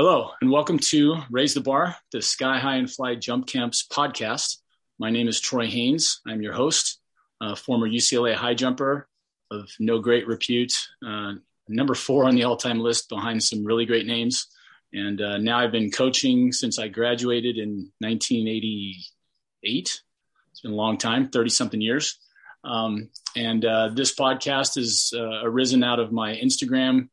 Hello, and welcome to Raise the Bar, the Sky High and Fly Jump Camps podcast. My name is Troy Haynes. I'm your host, a former UCLA high jumper of no great repute, uh, number four on the all time list behind some really great names. And uh, now I've been coaching since I graduated in 1988. It's been a long time, 30 something years. Um, and uh, this podcast has uh, arisen out of my Instagram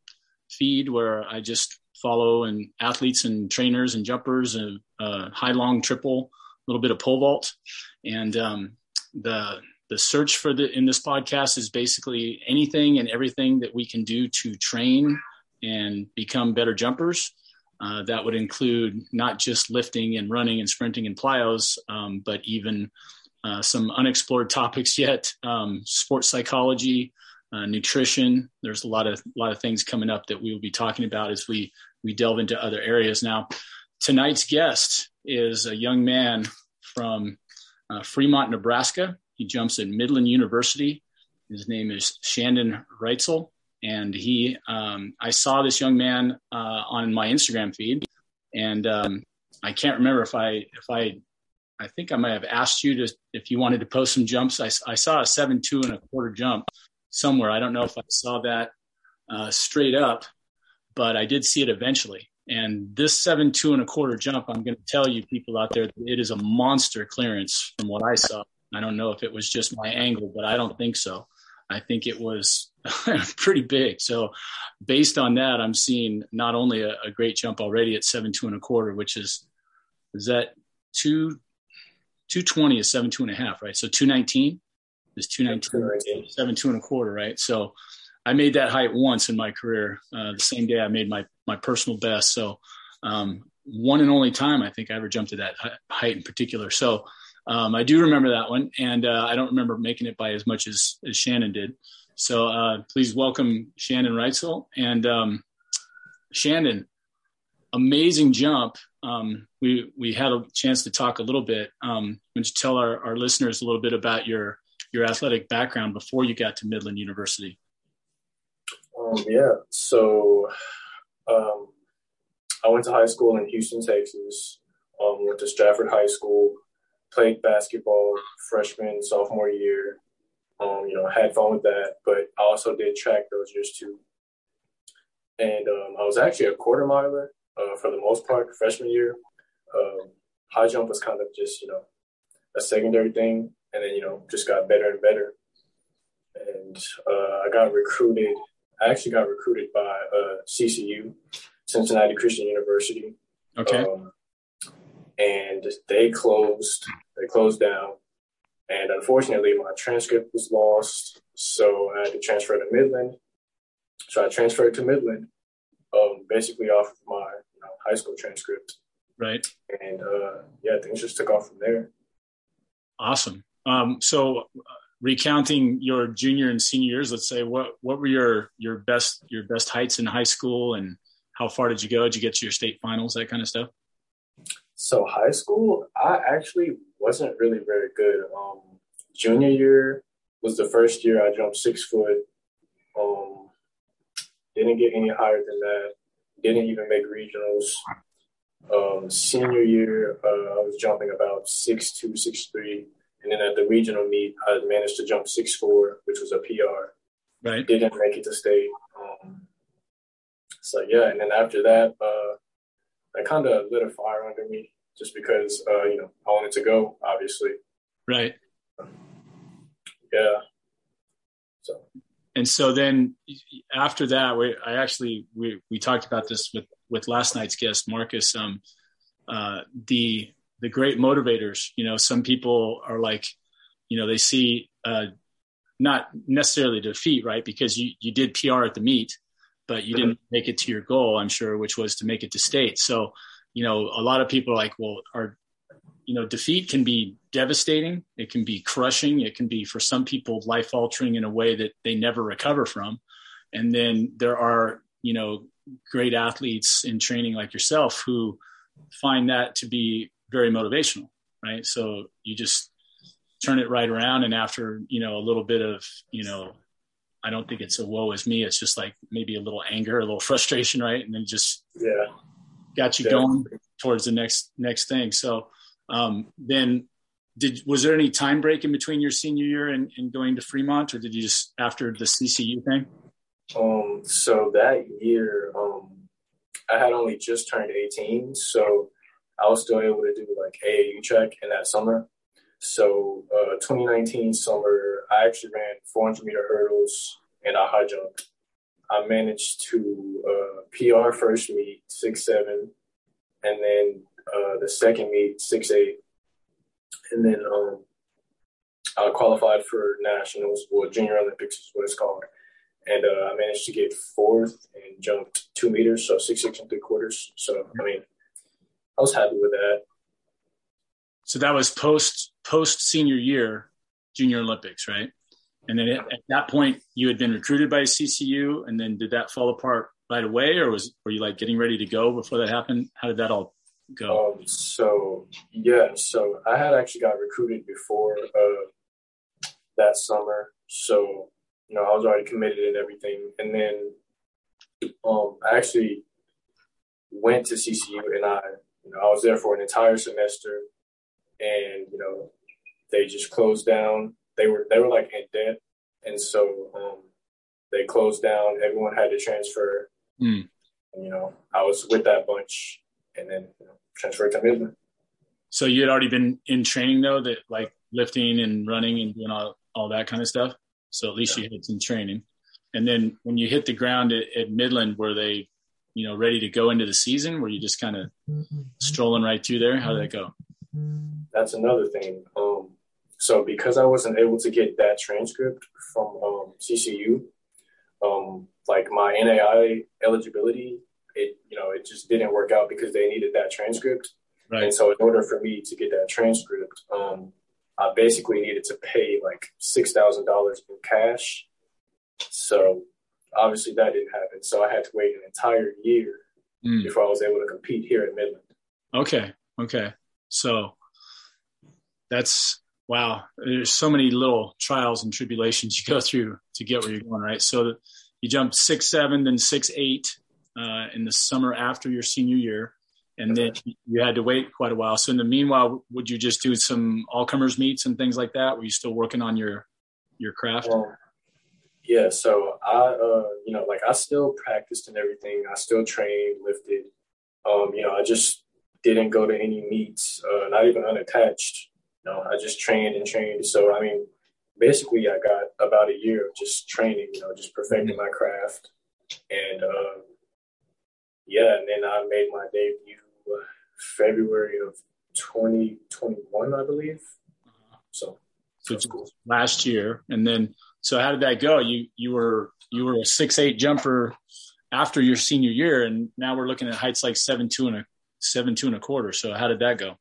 feed where I just follow and athletes and trainers and jumpers and uh, high long triple, a little bit of pole vault, and um, the the search for the in this podcast is basically anything and everything that we can do to train and become better jumpers. Uh, that would include not just lifting and running and sprinting and plyos, um, but even uh, some unexplored topics yet, um, sports psychology, uh, nutrition. There's a lot of a lot of things coming up that we will be talking about as we we delve into other areas. Now, tonight's guest is a young man from uh, Fremont, Nebraska. He jumps at Midland University. His name is Shandon Reitzell, and he um, I saw this young man uh, on my Instagram feed, and um, I can't remember if I if I I think I might have asked you to if you wanted to post some jumps. I, I saw a seven two and a quarter jump somewhere. I don't know if I saw that uh, straight up, but I did see it eventually. And this seven two and a quarter jump, I'm going to tell you people out there, it is a monster clearance from what I saw. I don't know if it was just my angle, but I don't think so. I think it was pretty big. So based on that, I'm seeing not only a, a, great jump already at seven two and a quarter, which is is that two two twenty is seven two and a half, right? So two nineteen is 219, seven two and a quarter, right? So I made that height once in my career. Uh, the same day I made my my personal best. So um, one and only time I think I ever jumped to that height in particular. So um, I do remember that one, and uh, I don't remember making it by as much as, as Shannon did. So uh, please welcome Shannon Reitzell and um, Shannon. Amazing jump. Um, we we had a chance to talk a little bit. Um, don't you tell our, our listeners a little bit about your your athletic background before you got to Midland University? Um, yeah, so um, I went to high school in Houston, Texas. Um, went to Stratford High School, played basketball freshman, sophomore year. Um, you know, had fun with that, but I also did track those years too. And um, I was actually a quarter miler uh, for the most part freshman year. Um, high jump was kind of just you know a secondary thing and then you know just got better and better. And uh, I got recruited. I actually got recruited by uh, CCU, Cincinnati Christian University. Okay. Um, and they closed. They closed down, and unfortunately, my transcript was lost. So I had to transfer to Midland. So I transferred to Midland, um, basically off of my you know, high school transcript. Right. And uh, yeah, things just took off from there. Awesome. Um, so, uh, recounting your junior and senior years, let's say what what were your your best your best heights in high school, and how far did you go? Did you get to your state finals, that kind of stuff? So high school, I actually wasn't really very good. Um, junior year was the first year I jumped six foot. Um, didn't get any higher than that. Didn't even make regionals. Um, senior year, uh, I was jumping about six two, six three. And then at the regional meet, I managed to jump six four, which was a PR. Right. Didn't make it to state. Um, so yeah, and then after that, uh, that kind of lit a fire under me, just because uh, you know I wanted to go, obviously. Right. Yeah. So. And so then after that, we, I actually we we talked about this with with last night's guest Marcus. Um, uh, the the great motivators. You know, some people are like, you know, they see uh, not necessarily defeat, right? Because you you did PR at the meet, but you didn't make it to your goal. I'm sure, which was to make it to state. So, you know, a lot of people are like, well, are you know, defeat can be devastating. It can be crushing. It can be for some people life altering in a way that they never recover from. And then there are, you know, great athletes in training like yourself who find that to be very motivational, right? So you just turn it right around, and after you know a little bit of you know, I don't think it's a woe is me. It's just like maybe a little anger, a little frustration, right? And then just yeah, got you going towards the next next thing. So um, then, did was there any time break in between your senior year and, and going to Fremont, or did you just after the CCU thing? Um, so that year, um, I had only just turned 18, so I was still able to do like AAU track in that summer. So, uh, 2019 summer, I actually ran 400 meter hurdles and I high jumped. I managed to uh, PR first meet six seven, and then uh, the second meet six eight, and then um, I qualified for nationals, well, Junior Olympics is what it's called, and uh, I managed to get fourth and jumped two meters, so six six and three quarters. So I mean, I was happy with that. So that was post post senior year, Junior Olympics, right? And then at, that point, you had been recruited by CCU, and then did that fall apart right away, or was were you like getting ready to go before that happened? How did that all go? Um, so yeah, so I had actually got recruited before uh, that summer, so you know I was already committed and everything, and then um, I actually went to CCU, and I you know I was there for an entire semester, and you know they just closed down they were they were like in debt, and so um, they closed down. Everyone had to transfer. Mm. And, you know, I was with that bunch, and then you know, transferred to Midland. So you had already been in training though, that like lifting and running and doing all all that kind of stuff. So at least yeah. you had some training. And then when you hit the ground at, at, Midland, were they, you know, ready to go into the season? Were you just kind of strolling right through there? How did that go? That's another thing. Um, so because I wasn't able to get that transcript from um, CCU, um, like my NAI eligibility, it you know it just didn't work out because they needed that transcript. Right. And so in order for me to get that transcript, um, I basically needed to pay like six thousand dollars in cash. So obviously that didn't happen. So I had to wait an entire year mm. before I was able to compete here in Midland. Okay. Okay. So that's wow, there's so many little trials and tribulations you go through to get where you're going, right? So you jumped six seven, then six eight uh, in the summer after your senior year, and then you had to wait quite a while. So in the meanwhile, would you just do some all comers meets and things like that? Were you still working on your your craft? Well, yeah, so I, uh, you know, like I still practiced and everything. I still trained, lifted. Um, you know, I just didn't go to any meets, uh, not even unattached You know, I just trained and trained. So I mean, basically, I got about a year of just training. You know, just perfecting my craft, and uh, yeah, and then I made my debut uh, February of 2021, I believe. So, so cool. last year, and then so how did that go? You you were you were a six eight jumper after your senior year, and now we're looking at heights like seven two and a seven two and a quarter. So how did that go?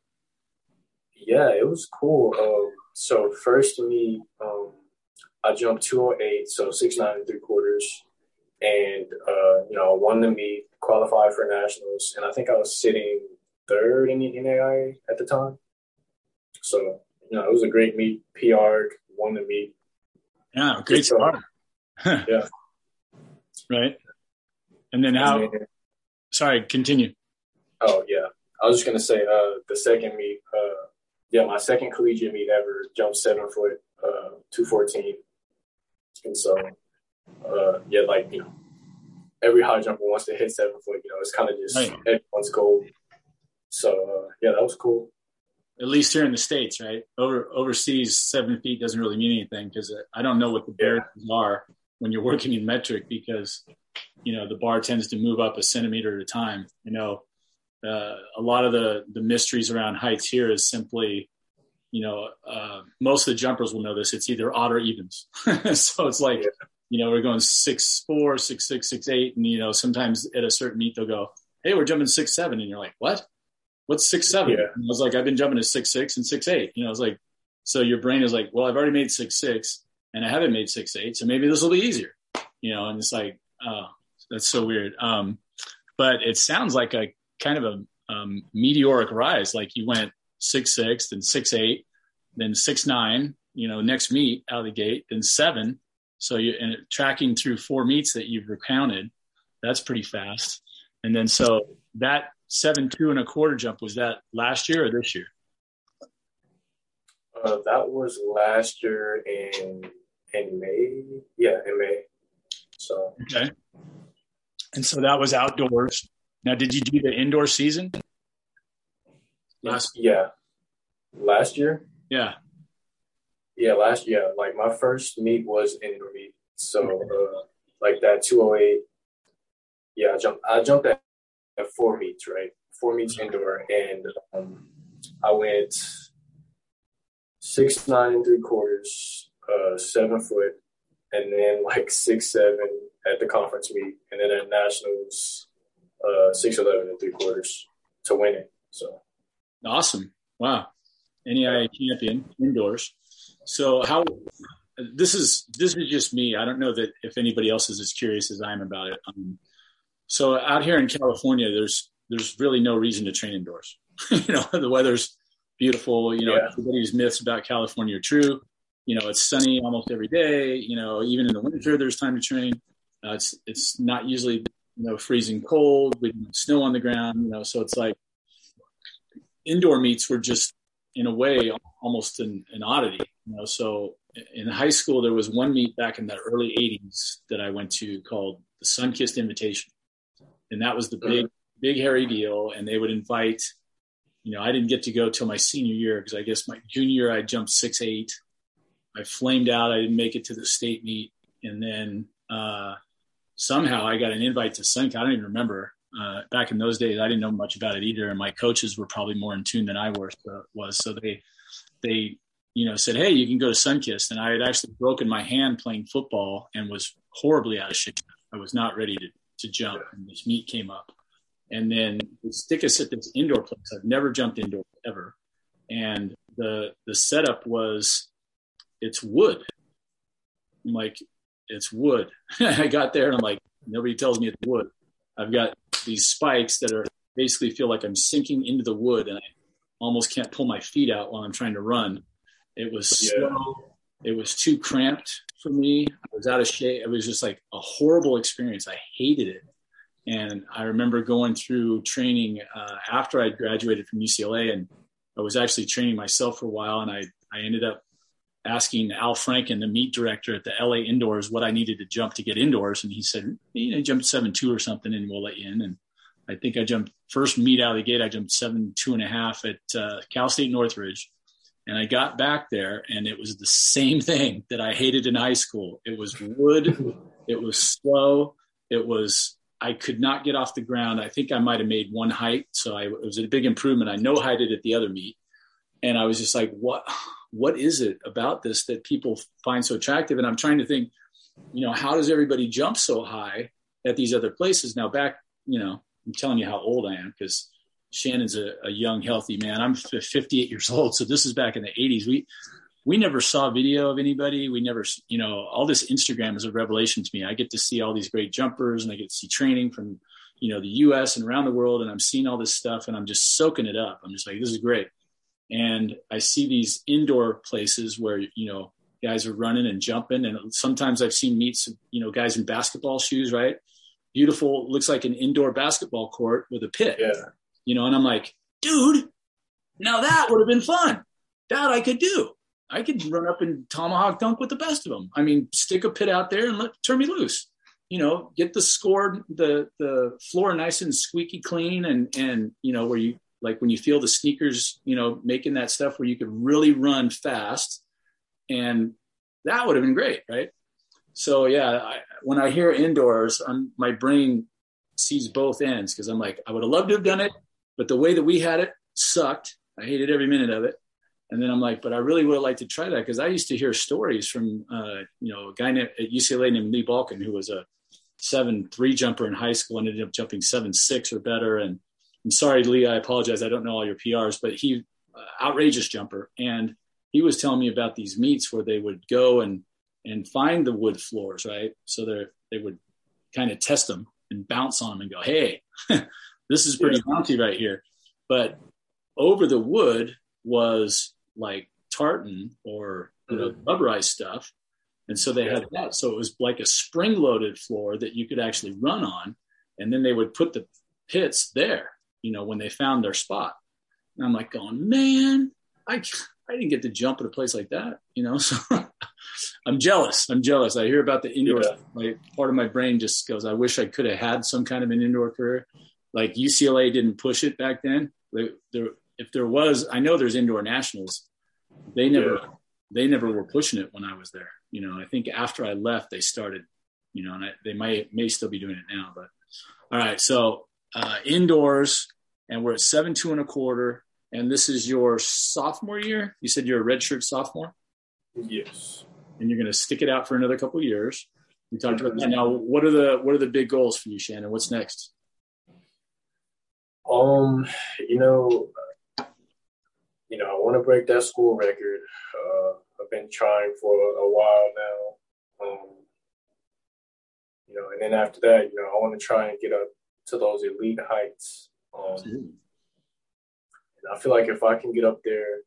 Yeah, it was cool. Um, so first me, um, I jumped 208, so six nine and three quarters, and uh, you know won the meet, qualified for nationals, and I think I was sitting third in the NAI at the time. So you know it was a great meet. PR'd, won the meet. Yeah, great start. yeah. Right. And then how? Sorry, continue. Oh yeah, I was just gonna say uh, the second meet. Uh, yeah, my second collegiate meet ever, jumped seven foot, uh, 214. And so, uh, yeah, like, you know, every high jumper wants to hit seven foot, you know, it's kind of just right. everyone's goal. So, uh, yeah, that was cool. At least here in the States, right? Over Overseas, seven feet doesn't really mean anything because I don't know what the barriers yeah. are when you're working in metric because, you know, the bar tends to move up a centimeter at a time. You know, uh, a lot of the the mysteries around heights here is simply you know uh, most of the jumpers will know this it's either odd or evens so it's like you know we're going six four six six six eight and you know sometimes at a certain meet they'll go hey we're jumping six seven and you're like what what's six seven yeah. i was like i've been jumping to six six and six eight you know I was like so your brain is like well i've already made six six and i haven't made six eight so maybe this will be easier you know and it's like oh that's so weird um but it sounds like a kind of a um, meteoric rise. Like you went six six, then six eight, then six nine. You know, next meet out of the gate, then seven. So you and tracking through four meets that you've recounted, that's pretty fast. And then so that seven two and a quarter jump was that last year or this year? Uh, that was last year in in May. Yeah, in May. So okay. And so that was outdoors. Now, did you do the indoor season? Last yeah, last year. Yeah. Yeah, last year. Like my first meet was indoor meet. So uh, like that 208. Yeah, I jumped. I jumped at, at four meets, right? Four meets indoor, and um, I went six nine and three quarters, uh, seven foot, and then like six seven at the conference meet, and then at nationals, uh, six eleven and three quarters to win it. So awesome! Wow, NAIA champion indoors. So how this is this is just me. I don't know that if anybody else is as curious as I am about it. Um, so out here in California, there's there's really no reason to train indoors. you know, the weather's beautiful. You know, yeah. everybody's myths about California are true. You know, it's sunny almost every day. You know, even in the winter, there's time to train. Uh, it's it's not usually you know freezing cold with snow on the ground. You know, so it's like indoor meets were just in a way almost an, an oddity. You know, so in high school there was one meet back in the early '80s that I went to called the Sunkist Invitation, and that was the big big hairy deal. And they would invite you know, I didn't get to go till my senior year because I guess my junior year I jumped six eight. I flamed out. I didn't make it to the state meet, and then uh, somehow I got an invite to Sunk. I don't even remember. Uh, back in those days, I didn't know much about it either, and my coaches were probably more in tune than I was. was. So they they you know said, "Hey, you can go to Sunkist," and I had actually broken my hand playing football and was horribly out of shape. I was not ready to to jump, and this meet came up and then they stick us at this indoor place. I've never jumped indoor ever, and the the setup was it's wood. I'm like, it's wood. I got there and I'm like, nobody tells me it's wood. I've got these spikes that are basically feel like I'm sinking into the wood, and I almost can't pull my feet out while I'm trying to run. It was yeah. slow. It was too cramped for me. I was out of shape. It was just like a horrible experience. I hated it. And I remember going through training uh, after I graduated from UCLA, and I was actually training myself for a while. And I, I ended up asking Al Franklin, the meet director at the LA Indoors, what I needed to jump to get indoors. And he said, you know, jump seven two or something, and we'll let you in. And I think I jumped first meet out of the gate. I jumped seven two and a half at uh, Cal State Northridge, and I got back there, and it was the same thing that I hated in high school. It was wood. it was slow. It was I could not get off the ground. I think I might have made one height, so I, it was a big improvement. I no heighted at the other meet, and I was just like, "What? What is it about this that people find so attractive?" And I'm trying to think, you know, how does everybody jump so high at these other places? Now, back, you know, I'm telling you how old I am because Shannon's a, a, young, healthy man. I'm 58 years old, so this is back in the 80s. We we never saw video of anybody. We never, you know, all this Instagram is a revelation to me. I get to see all these great jumpers and I get to see training from, you know, the US and around the world. And I'm seeing all this stuff and I'm just soaking it up. I'm just like, this is great. And I see these indoor places where, you know, guys are running and jumping. And sometimes I've seen meets, you know, guys in basketball shoes, right? Beautiful, looks like an indoor basketball court with a pit, yeah. You know, and I'm like, dude, now that would have been fun. That I could do. I could run up and tomahawk dunk with the best of them. I mean, stick a pit out there and let turn me loose. You know, get the score, the the floor nice and squeaky clean, and and you know where you like when you feel the sneakers, you know, making that stuff where you could really run fast, and that would have been great, right? So yeah, I, when I hear indoors, I'm, my brain sees both ends because I'm like, I would have loved to have done it, but the way that we had it sucked. I hated every minute of it. And then I'm like, but I really would liked to try that because I used to hear stories from, uh, you know, a guy at UCLA named Lee Balkin, who was a seven three jumper in high school and ended up jumping seven six or better. And I'm sorry, Lee, I apologize. I don't know all your PRs, but he uh, outrageous jumper. And he was telling me about these meets where they would go and and find the wood floors, right? So they they would kind of test them and bounce on them and go, hey, this is pretty bouncy right here. But over the wood was like tartan or you know mm-hmm. rubberized stuff and so they had that so it was like a spring loaded floor that you could actually run on and then they would put the pits there you know, when they found their spot. And I'm like going, man, I, I didn't get to jump at a place like that, you know? So I'm jealous. I'm jealous. I hear about the indoor, yeah. like part of my brain just goes, I wish I could have had some kind of an indoor career. Like UCLA didn't push it back then. They, if there was, I know there's indoor nationals. They never, yeah. they never were pushing it when I was there. You know, I think after I left, they started, you know, and I, they might, may still be doing it now, but all right. So, uh, indoors and we're at seven, two and a quarter. And this is your sophomore year. You said you're a redshirt sophomore. Yes. And you're going to stick it out for another couple years. We talked about that. Now, what are the what are the big goals for you, Shannon? What's next? Um, you know, you know, I want to break that school record. Uh, I've been trying for a while now. Um, you know, and then after that, you know, I want to try and get up to those elite heights. Um, and I feel like if I can get up there,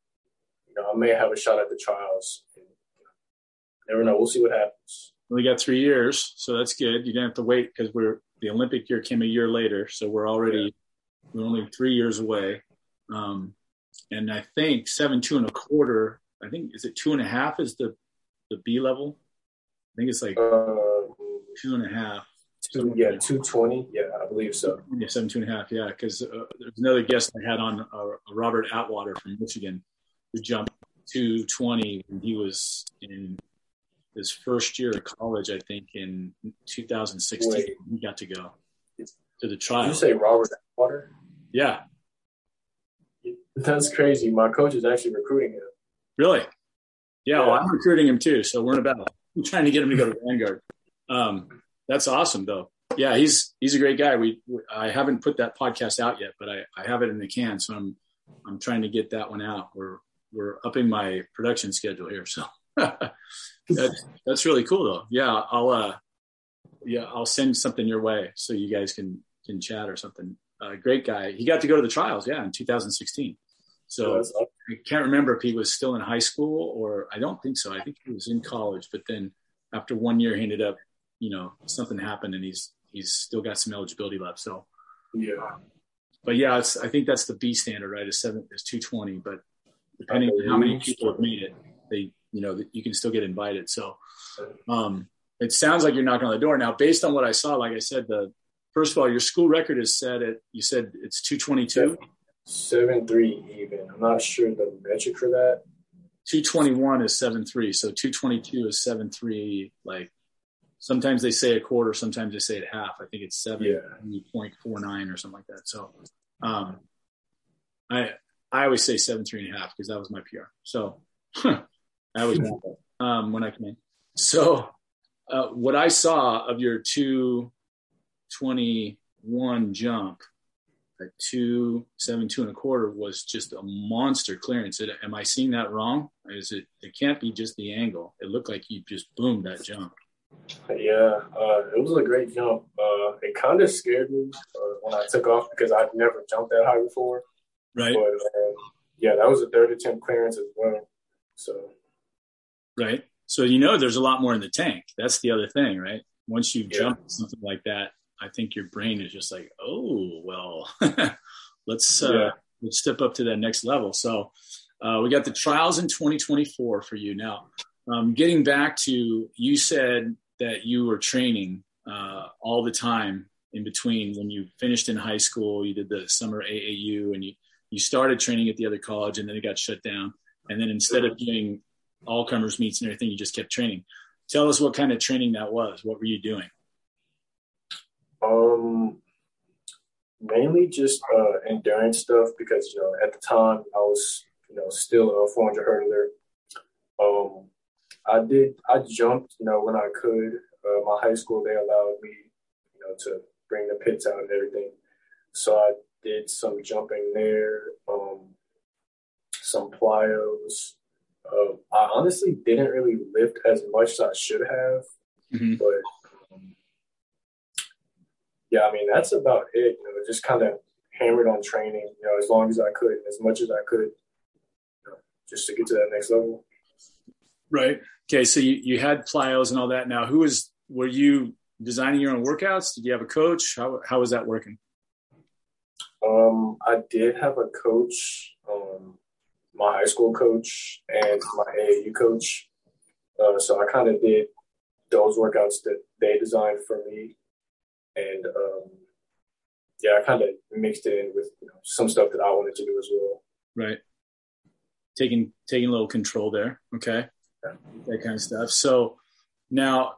you know, I may have a shot at the trials. And, never know. We'll see what happens. We got three years, so that's good. You don't have to wait because we're the Olympic year came a year later, so we're already yeah. We're only three years away. Um, and I think seven two and a quarter. I think is it two and a half is the the B level. I think it's like uh, two and a half. Two, yeah, two twenty. Yeah, I believe so. Yeah, seven two and a half. Yeah, because uh, there's another guest I had on, uh, Robert Atwater from Michigan, who jumped two twenty when he was in his first year of college. I think in 2016, Wait. he got to go to the trial. Did you say Robert Atwater? Yeah, that's crazy. My coach is actually recruiting him. Really? Yeah, yeah. Well, I'm recruiting him too. So we're in a battle. I'm trying to get him to go to Vanguard. Um, that's awesome, though. Yeah, he's he's a great guy. We, we I haven't put that podcast out yet, but I, I have it in the can, so I'm I'm trying to get that one out. We're we're upping my production schedule here, so that's that's really cool, though. Yeah, I'll uh yeah I'll send something your way so you guys can can chat or something. Uh, great guy. He got to go to the trials, yeah, in 2016. So I can't remember if he was still in high school or I don't think so. I think he was in college, but then after one year, he ended up, you know, something happened and he's he's still got some eligibility left. So yeah, but yeah, it's I think that's the B standard, right? Is seven is two twenty, but depending on how many people have made it, they you know you can still get invited. So um, it sounds like you're knocking on the door now. Based on what I saw, like I said, the first of all, your school record is set at you said it's two twenty two seven three even. I'm not sure the metric for that. Two twenty one is seven three, so two twenty two is seven three. Like sometimes they say a quarter, sometimes they say it half. I think it's seven point four nine or something like that. So um, I I always say seven three and a half because that was my PR. So I always that um, when I come in. So uh, what I saw of your two twenty one jump at two seven two and a quarter was just a monster clearance. It, am I seeing that wrong? Is it? It can't be just the angle. It looked like you just boomed that jump. Yeah, uh, it was a great jump. Uh, it kind of scared me uh, when I took off because I'd never jumped that high before. Right. But um, yeah, that was a third attempt clearance as well. So. Right. So you know, there's a lot more in the tank. That's the other thing, right? Once you yeah. jump something like that, I think your brain is just like, oh well, let's uh, yeah. let's step up to that next level. So uh, we got the trials in 2024 for you now. Um, getting back to you said that you were training uh, all the time in between when you finished in high school. You did the summer AAU, and you you started training at the other college, and then it got shut down. And then instead of doing all comers meets and everything, you just kept training. Tell us what kind of training that was. What were you doing? Um, mainly just uh, endurance stuff because you know at the time I was you know still a 400 hurdler. Um, I did I jumped you know when I could. Uh, my high school they allowed me you know to bring the pits out and everything, so I did some jumping there. Um, some plyos. Uh, I honestly didn't really lift as much as I should have, mm-hmm. but yeah, I mean that's about it. You know, just kind of hammered on training. You know, as long as I could, as much as I could, you know, just to get to that next level. Right. Okay. So you, you had plyos and all that. Now, who was were you designing your own workouts? Did you have a coach? How how was that working? Um, I did have a coach, um, my high school coach and my AAU coach. Uh, so I kind of did those workouts that they designed for me, and um, yeah, I kind of mixed it in with you know, some stuff that I wanted to do as well. Right. Taking taking a little control there. Okay. Yeah. That kind of stuff. So now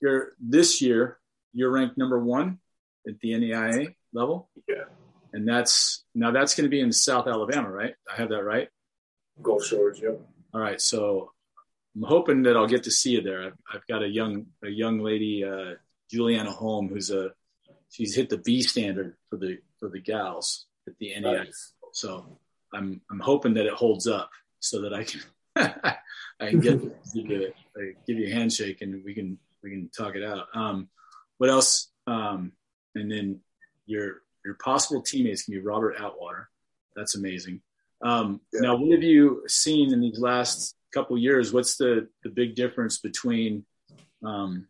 you're this year you're ranked number one at the NAIA level. Yeah. And that's now that's going to be in South Alabama, right? I have that right. Gulf Shores. Yep. All right. So I'm hoping that I'll get to see you there. I've, I've got a young a young lady, uh, Juliana Holm, who's a she's hit the B standard for the for the gals at the NAIA. Nice. So I'm I'm hoping that it holds up so that I can I can get give you, give you a handshake and we can we can talk it out. Um, what else? Um, and then your your possible teammates can be Robert Atwater. That's amazing. Um, yeah. Now, what have you seen in these last couple years? What's the the big difference between? Um,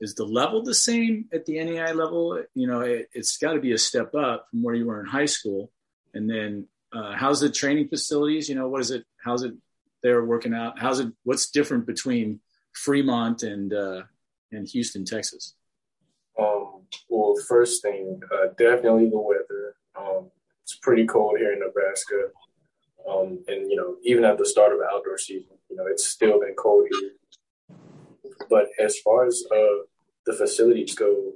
is the level the same at the NEI level? You know, it, has got to be a step up from where you were in high school. And then, uh, how's the training facilities? You know, what is it? How's it there working out? How's it? What's different between Fremont and uh, and Houston, Texas? Um, well, first thing, uh, definitely the weather. Um, it's pretty cold here in Nebraska. Um, and, you know, even at the start of outdoor season, you know, it's still been cold here. But as far as uh, the facilities go,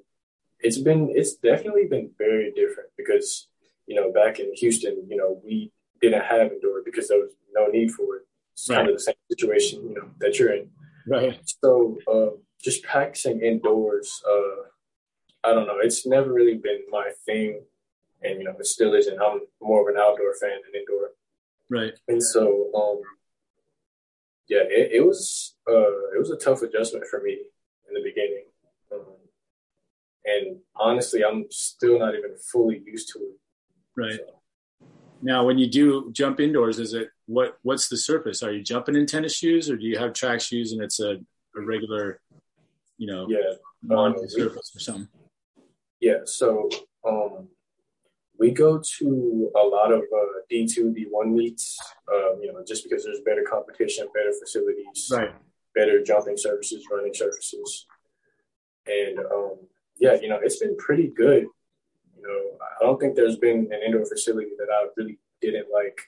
it's been, it's definitely been very different because, you know, back in Houston, you know, we didn't have indoor because there was no need for it. It's right. kind of the same situation, you know, that you're in. Right. So, uh, just practicing indoors, uh, I don't know. It's never really been my thing, and you know, it still isn't. I'm more of an outdoor fan than indoor. Right. And so, um, yeah, it, it was uh, it was a tough adjustment for me in the beginning, um, and honestly, I'm still not even fully used to it. Right. So. Now, when you do jump indoors, is it what? What's the surface? Are you jumping in tennis shoes, or do you have track shoes and it's a, a regular, you know, yeah, um, surface or something? Yeah, so um, we go to a lot of uh, D2, D1 meets, um, you know, just because there's better competition, better facilities, right. better jumping surfaces, running surfaces. And um, yeah, you know, it's been pretty good. You know, I don't think there's been an indoor facility that I really didn't like.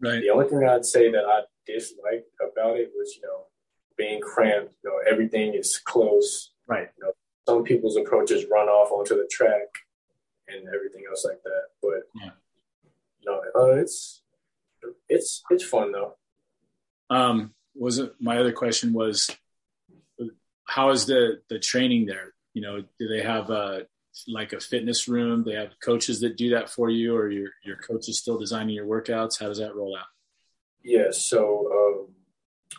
Right. The only thing I'd say that I disliked about it was, you know, being cramped. You know, everything is close. Right. You know, some people's approaches run off onto the track and everything else like that. But yeah. no, uh, it's it's it's fun though. Um, was it my other question was how is the the training there? You know, do they have a like a fitness room? They have coaches that do that for you, or your your coach is still designing your workouts? How does that roll out? Yeah, so um,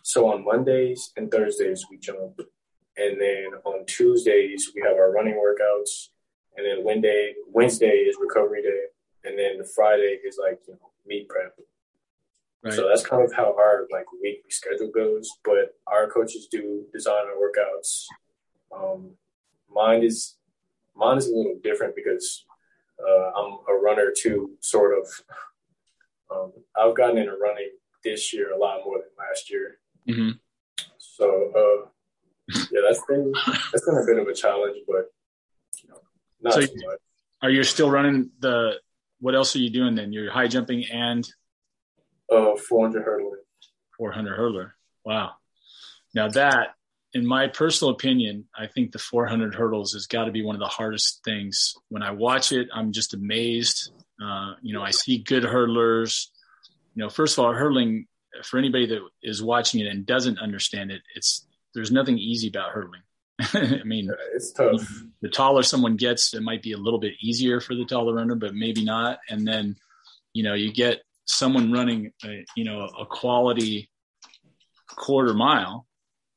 so on Mondays and Thursdays we jump and then on Tuesdays, we have our running workouts. And then Wednesday, Wednesday is recovery day. And then Friday is like, you know, meet prep. Right. So that's kind of how our like weekly schedule goes. But our coaches do design our workouts. Um, mine is mine is a little different because uh, I'm a runner too, sort of. Um, I've gotten into running this year a lot more than last year. Mm-hmm. So uh, yeah, that's been that's been a bit of a challenge, but not so much. Are you still running the? What else are you doing then? You're high jumping and uh, 400 hurdling. 400 hurdler. Wow. Now that, in my personal opinion, I think the 400 hurdles has got to be one of the hardest things. When I watch it, I'm just amazed. Uh, you know, I see good hurdlers. You know, first of all, hurdling for anybody that is watching it and doesn't understand it, it's there's nothing easy about hurdling. I mean, it's tough. The taller someone gets, it might be a little bit easier for the taller runner, but maybe not. And then, you know, you get someone running, a, you know, a quality quarter mile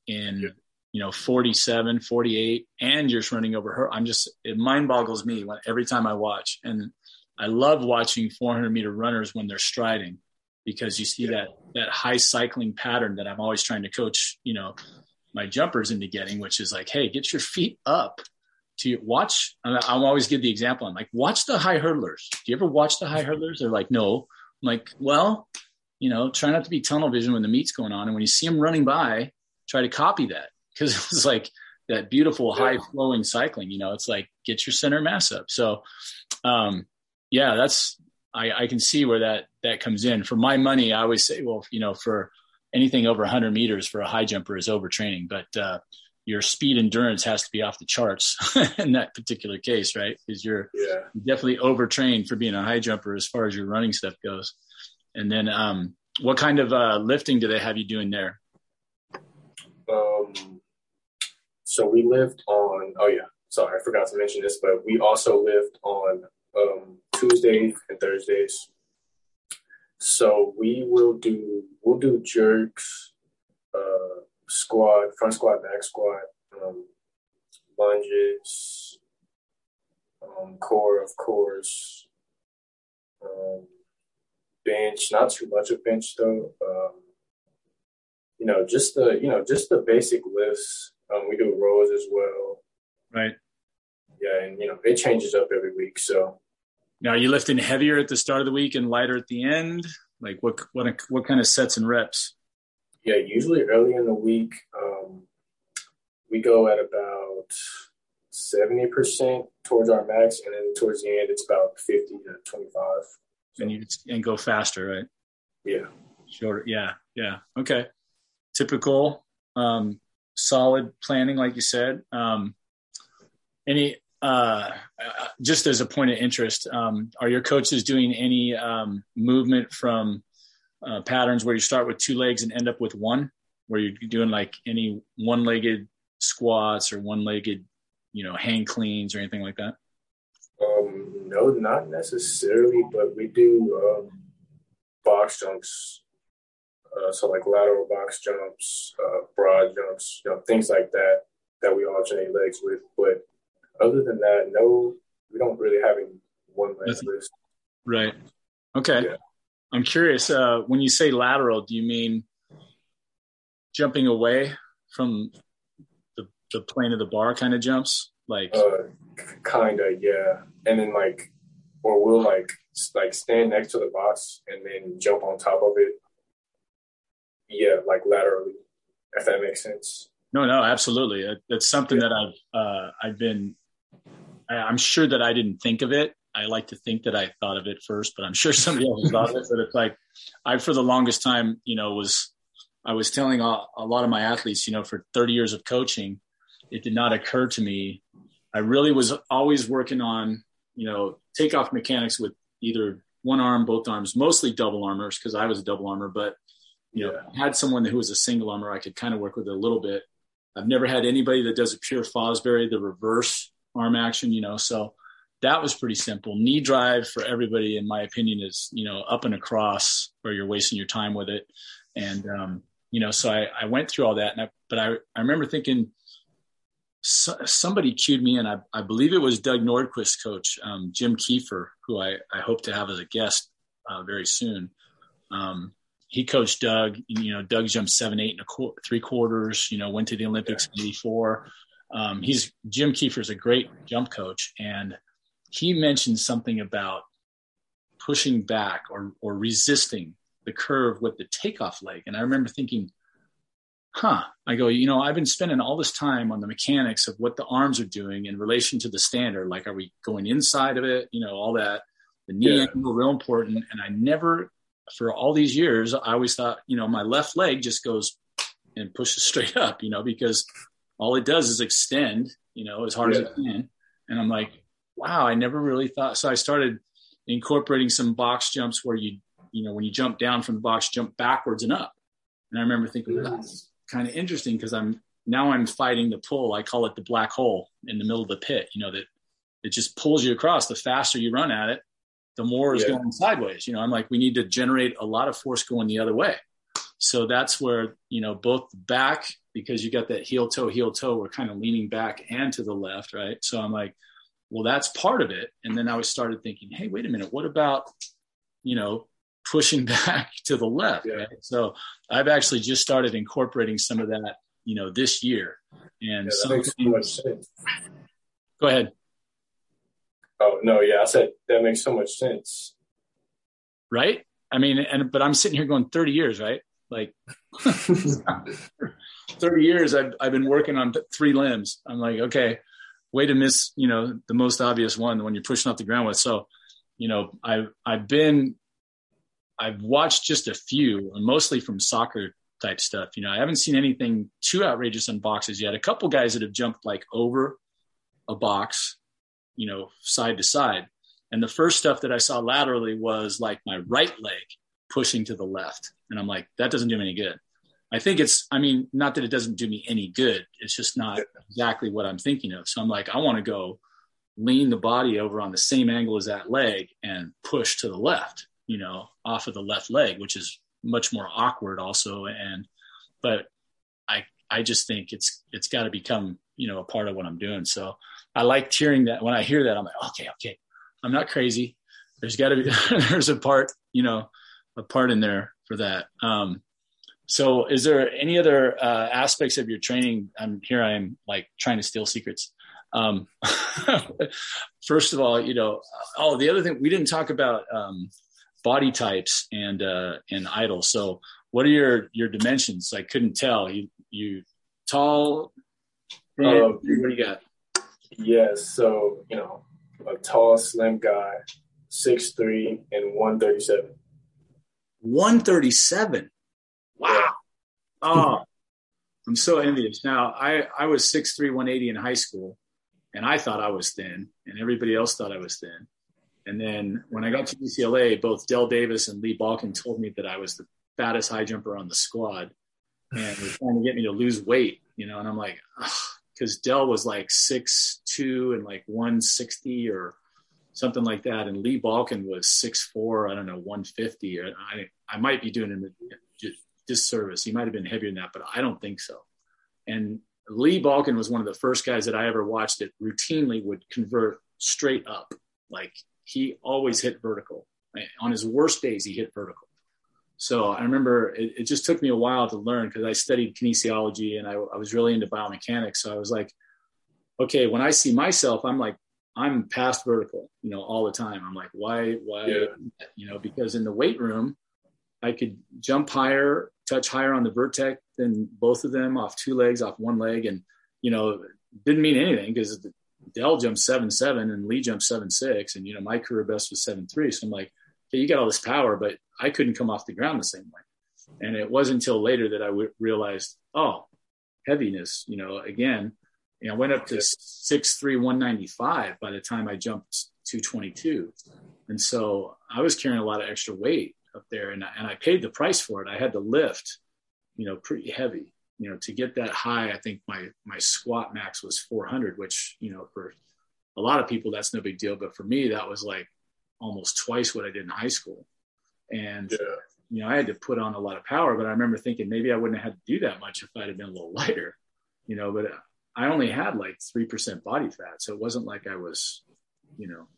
in, yeah. you know, 47, 48, and you're just running over her. I'm just, it mind boggles me when, every time I watch. And I love watching 400 meter runners when they're striding because you see yeah. that, that high cycling pattern that I'm always trying to coach, you know, my jumpers into getting, which is like, hey, get your feet up to watch. I always give the example. I'm like, watch the high hurdlers. Do you ever watch the high hurdlers? They're like, no. I'm like, well, you know, try not to be tunnel vision when the meet's going on. And when you see them running by, try to copy that because it's like that beautiful high flowing cycling. You know, it's like get your center mass up. So, um, yeah, that's I, I can see where that that comes in. For my money, I always say, well, you know, for anything over 100 meters for a high jumper is overtraining, but uh, your speed endurance has to be off the charts in that particular case, right? Because you're yeah. definitely overtrained for being a high jumper as far as your running stuff goes. And then, um, what kind of uh, lifting do they have you doing there? Um, so we lived on. Oh yeah, sorry, I forgot to mention this, but we also lived on um, Tuesdays and Thursdays. So we will do we'll do jerks, uh, squat, front squat, back squat, um, lunges, um, core of course, um, bench. Not too much of bench though. Um, you know, just the you know just the basic lifts. Um, we do rows as well. Right. Yeah, and you know it changes up every week. So now, are you lifting heavier at the start of the week and lighter at the end? Like what what what kind of sets and reps? Yeah, usually early in the week, um, we go at about seventy percent towards our max, and then towards the end, it's about fifty to twenty five. So, and you and go faster, right? Yeah. Shorter. Yeah. Yeah. Okay. Typical. Um, solid planning, like you said. Um, any uh, just as a point of interest, um, are your coaches doing any um, movement from uh, patterns where you start with two legs and end up with one, where you're doing like any one-legged squats or one-legged, you know, hang cleans or anything like that? Um, no, not necessarily, but we do um, box jumps. Uh, so like lateral box jumps, uh, broad jumps, you know, things like that that we alternate legs with. But other than that, no, we don't really have any one leg list. Right. Okay. Yeah. I'm curious. Uh, when you say lateral, do you mean jumping away from the the plane of the bar kind of jumps? Like, uh, kind of, yeah. And then like, or we'll like like stand next to the box and then jump on top of it. Yeah, like laterally, if that makes sense. No, no, absolutely. That's something yeah. that I've uh, I've been I'm sure that I didn't think of it. I like to think that I thought of it first, but I'm sure somebody else thought of it. But it's like I, for the longest time, you know, was I was telling a, a lot of my athletes, you know, for 30 years of coaching, it did not occur to me. I really was always working on, you know, takeoff mechanics with either one arm, both arms, mostly double armors because I was a double armor, but you know, had someone who was a single armor I could kind of work with a little bit. I've never had anybody that does a pure Fosbury, the reverse arm action, you know. So that was pretty simple. Knee drive for everybody, in my opinion, is you know up and across where you're wasting your time with it, and um, you know. So I, I went through all that, and I, but I I remember thinking so, somebody cued me in. I, I believe it was Doug Nordquist coach um, Jim Kiefer, who I I hope to have as a guest uh, very soon. Um, he coached Doug. You know, Doug jumped seven, eight and a qu- three quarters. You know, went to the Olympics in '84. Um, he's Jim Kiefer's a great jump coach, and he mentioned something about pushing back or or resisting the curve with the takeoff leg. And I remember thinking, huh, I go, you know, I've been spending all this time on the mechanics of what the arms are doing in relation to the standard. Like, are we going inside of it? You know, all that. The knee yeah. angle, real important. And I never, for all these years, I always thought, you know, my left leg just goes and pushes straight up, you know, because all it does is extend, you know, as hard yeah. as it can. And I'm like, wow, I never really thought. So I started incorporating some box jumps where you, you know, when you jump down from the box, jump backwards and up. And I remember thinking, well, that's kind of interesting because I'm now I'm fighting the pull. I call it the black hole in the middle of the pit, you know, that it just pulls you across. The faster you run at it, the more is yeah. going sideways. You know, I'm like, we need to generate a lot of force going the other way. So that's where, you know, both back because you got that heel toe, heel toe, we're kind of leaning back and to the left, right? So I'm like, well, that's part of it. And then I was started thinking, hey, wait a minute, what about, you know, pushing back to the left? Yeah. Right? So I've actually just started incorporating some of that, you know, this year. And yeah, Go ahead. Oh no, yeah, I said that makes so much sense. Right? I mean, and but I'm sitting here going 30 years, right? Like 30 years I've I've been working on three limbs. I'm like, okay, way to miss, you know, the most obvious one when you're pushing off the ground with. So, you know, I've I've been I've watched just a few, mostly from soccer type stuff. You know, I haven't seen anything too outrageous on boxes yet. A couple guys that have jumped like over a box, you know, side to side. And the first stuff that I saw laterally was like my right leg pushing to the left. And I'm like, that doesn't do me any good. I think it's, I mean, not that it doesn't do me any good. It's just not exactly what I'm thinking of. So I'm like, I want to go lean the body over on the same angle as that leg and push to the left, you know, off of the left leg, which is much more awkward also. And, but I, I just think it's, it's got to become, you know, a part of what I'm doing. So I like hearing that when I hear that, I'm like, okay, okay, I'm not crazy. There's got to be, there's a part, you know, a part in there for that. Um, so is there any other uh, aspects of your training? I'm here. I am like trying to steal secrets. Um, first of all, you know, oh, the other thing we didn't talk about um, body types and uh, and idle. So, what are your your dimensions? I couldn't tell. You you tall? Uh, what do you got? Yes. So you know, a tall, slim guy, six three and one thirty seven. One thirty seven. Wow. Oh, I'm so envious. Now, I I was six three, one eighty in high school, and I thought I was thin, and everybody else thought I was thin. And then when I got to UCLA, both Dell Davis and Lee Balkin told me that I was the fattest high jumper on the squad and were trying to get me to lose weight, you know, and I'm like, because Dell was like six two and like 160 or something like that. And Lee Balkin was six four, I don't know, 150. Or I, I might be doing him a disservice. He might have been heavier than that, but I don't think so. And Lee Balkin was one of the first guys that I ever watched that routinely would convert straight up. Like he always hit vertical. On his worst days, he hit vertical. So I remember it, it just took me a while to learn because I studied kinesiology and I, I, was really into biomechanics. So I was like, okay, when I see myself, I'm like, I'm past vertical, you know, all the time. I'm like, why, why, yeah. you know, because in the weight room, I could jump higher, touch higher on the Vertec than both of them off two legs, off one leg. And, you know, didn't mean anything because Dell jumped seven seven and Lee jumped seven six, and you know my career best was seven three. So I'm like, okay, you got all this power, but I couldn't come off the ground the same way. And it wasn't until later that I w- realized, oh, heaviness. You know, again, you know, I went up to six three one ninety five by the time I jumped two twenty two, and so I was carrying a lot of extra weight up there, and and I paid the price for it. I had to lift, you know, pretty heavy you know, to get that high, I think my my squat max was 400, which you know for a lot of people that's no big deal, but for me that was like almost twice what I did in high school, and yeah. you know I had to put on a lot of power. But I remember thinking maybe I wouldn't have had to do that much if I'd have been a little lighter, you know. But I only had like three percent body fat, so it wasn't like I was, you know,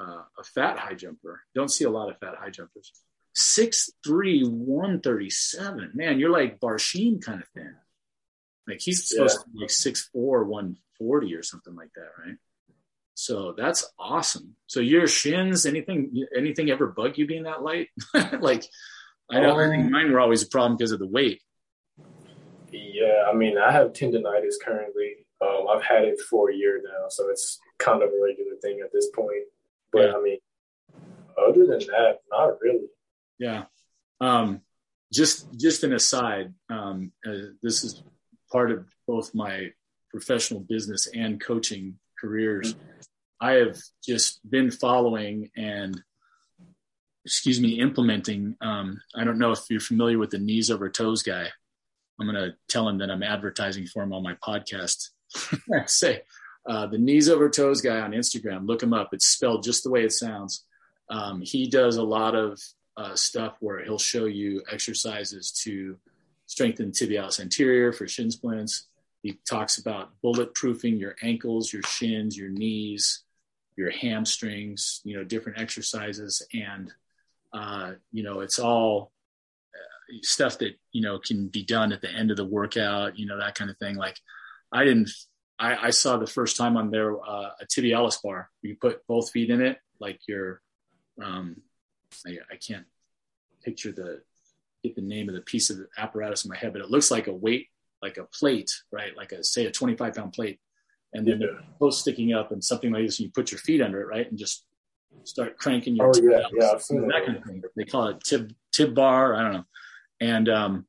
uh, a fat high jumper. Don't see a lot of fat high jumpers six three, one thirty seven. Man, you're like Barshim kind of thin. Like he's supposed yeah. to be like six four, one forty or something like that, right? So that's awesome. So your shins, anything, anything ever bug you being that light? like I know, think um, mine were always a problem because of the weight. Yeah, I mean, I have tendonitis currently. Um, I've had it for a year now, so it's kind of a regular thing at this point. But yeah. I mean, other than that, not really. Yeah. Um, just just an aside, um, uh, this is part of both my professional business and coaching careers. I have just been following and excuse me implementing. Um, I don't know if you're familiar with the knees over toes guy. I'm going to tell him that I'm advertising for him on my podcast. Say uh, the knees over toes guy on Instagram. Look him up. It's spelled just the way it sounds. Um, he does a lot of uh, stuff where he'll show you exercises to strengthen tibialis anterior for shin splints. He talks about bulletproofing your ankles, your shins, your knees, your hamstrings, you know, different exercises. And, uh, you know, it's all stuff that, you know, can be done at the end of the workout, you know, that kind of thing. Like I didn't, I, I, saw the first time on there uh, a tibialis bar. You put both feet in it, like your, um, I, I, can't picture the get the name of the piece of the apparatus in my head, but it looks like a weight, like a plate, right? Like a say a 25 pound plate, and then yeah. the both sticking up and something like this. And you put your feet under it, right, and just start cranking your. Oh yeah, yeah, that, that kind of thing. They call it tib tib bar. I don't know, and um,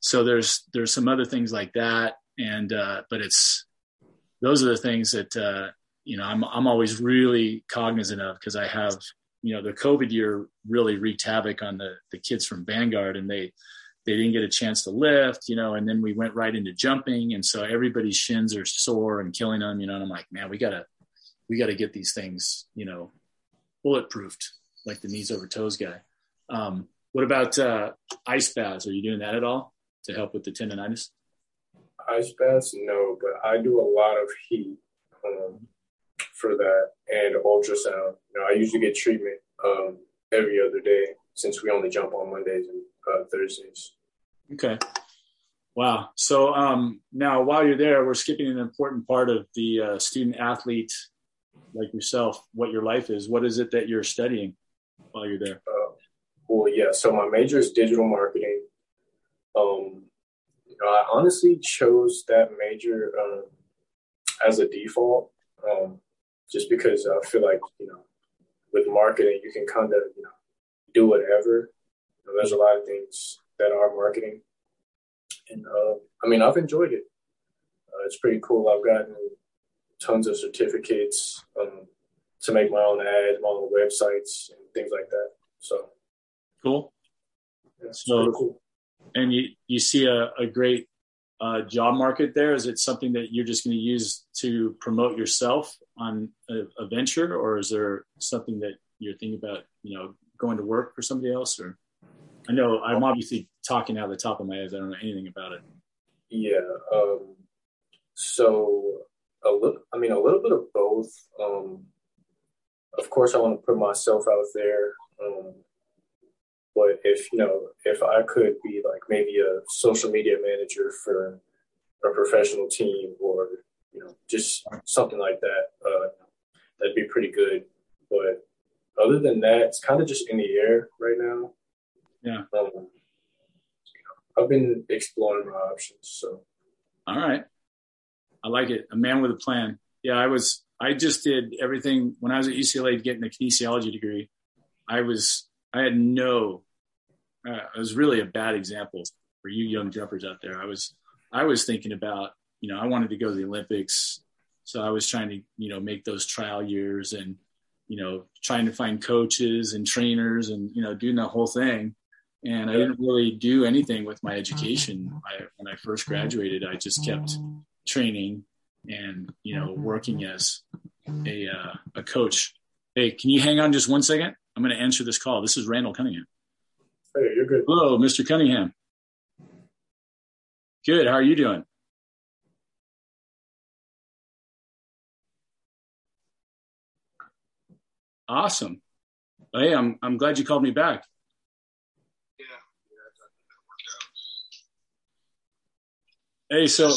so there's there's some other things like that, and uh, but it's those are the things that uh, you know I'm I'm always really cognizant of because I have you know the COVID year really wreaked havoc on the the kids from Vanguard and they they didn't get a chance to lift you know and then we went right into jumping and so everybody's shins are sore and killing them you know and I'm like man we gotta we gotta get these things you know bulletproofed like the knees over toes guy. Um, what about uh, ice baths? Are you doing that at all to help with the tendonitis? ice baths? No, but I do a lot of heat um, for that and ultrasound. You know, I usually get treatment um, every other day since we only jump on Mondays and uh, Thursdays. Okay. Wow. So um, now, while you're there, we're skipping an important part of the uh, student athlete like yourself. What your life is. What is it that you're studying while you're there? Uh, well, yeah. So my major is digital marketing. Um, I honestly chose that major um, as a default, um, just because I feel like you know, with marketing, you can kind of you know do whatever. You know, there's a lot of things that are marketing, and uh, I mean, I've enjoyed it. Uh, it's pretty cool. I've gotten tons of certificates um, to make my own ads, my own websites, and things like that. So cool. So cool and you you see a, a great uh, job market there? Is it something that you're just going to use to promote yourself on a, a, venture, or is there something that you're thinking about, you know, going to work for somebody else? Or I know I'm obviously talking out of the top of my head. I don't know anything about it. Yeah. Um, so a little, I mean, a little bit of both. Um, of course, I want to put myself out there. Um, but if you know, if I could be like maybe a social media manager for a professional team, or you know, just something like that, uh, that'd be pretty good. But other than that, it's kind of just in the air right now. Yeah. Um, you know, I've been exploring my options. So. All right. I like it. A man with a plan. Yeah, I was. I just did everything when I was at UCLA getting a kinesiology degree. I was. I had no uh, it was really a bad example for you young jumpers out there. I was I was thinking about you know I wanted to go to the Olympics, so I was trying to you know make those trial years and you know trying to find coaches and trainers and you know doing the whole thing. And I didn't really do anything with my education. I, when I first graduated, I just kept training and you know working as a uh, a coach. Hey, can you hang on just one second? I'm going to answer this call. This is Randall Cunningham. Hey, you're good. Hello, Mr. Cunningham. Good. How are you doing? Awesome. Hey, I'm I'm glad you called me back. Yeah. Hey, so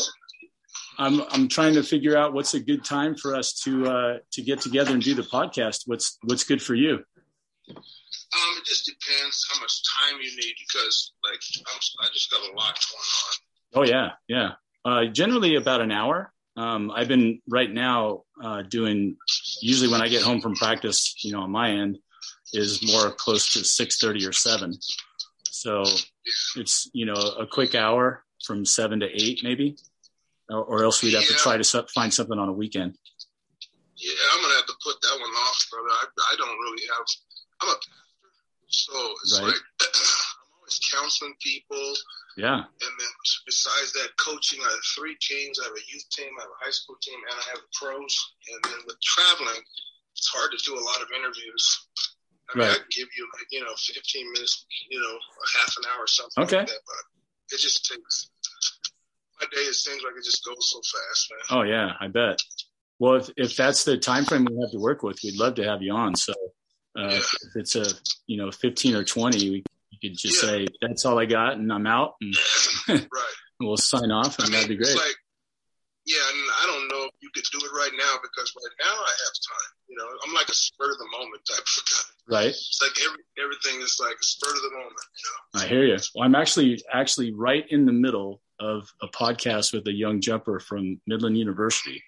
I'm I'm trying to figure out what's a good time for us to uh, to get together and do the podcast. What's what's good for you? Um, it just depends how much time you need because, like, I'm, i just got a lot going on. Oh yeah, yeah. Uh, generally about an hour. Um, I've been right now uh, doing usually when I get home from practice, you know, on my end is more close to six thirty or seven. So yeah. it's you know a quick hour from seven to eight maybe, or, or else we'd have yeah. to try to find something on a weekend. Yeah, I'm gonna have to put that one off, brother. I, I don't really have. I'm a pastor, so it's right. like I'm always counseling people. Yeah. And then besides that, coaching, I have three teams. I have a youth team, I have a high school team, and I have pros. And then with traveling, it's hard to do a lot of interviews. I mean, right. I can give you like, you know, 15 minutes, you know, a half an hour or something okay. like that, but it just takes my day. It seems like it just goes so fast, man. Oh yeah, I bet. Well, if, if that's the time frame we have to work with, we'd love to have you on. So uh, yeah. If it's a you know 15 or 20, we, you could just yeah. say that's all I got and I'm out, and right. we'll sign off, and I mean, that'd be great. Like, yeah, and I don't know if you could do it right now because right now I have time. You know, I'm like a spur of the moment type of guy. Right. It's like every everything is like a spur of the moment. You know? I hear you. Well, I'm actually actually right in the middle of a podcast with a young jumper from Midland University.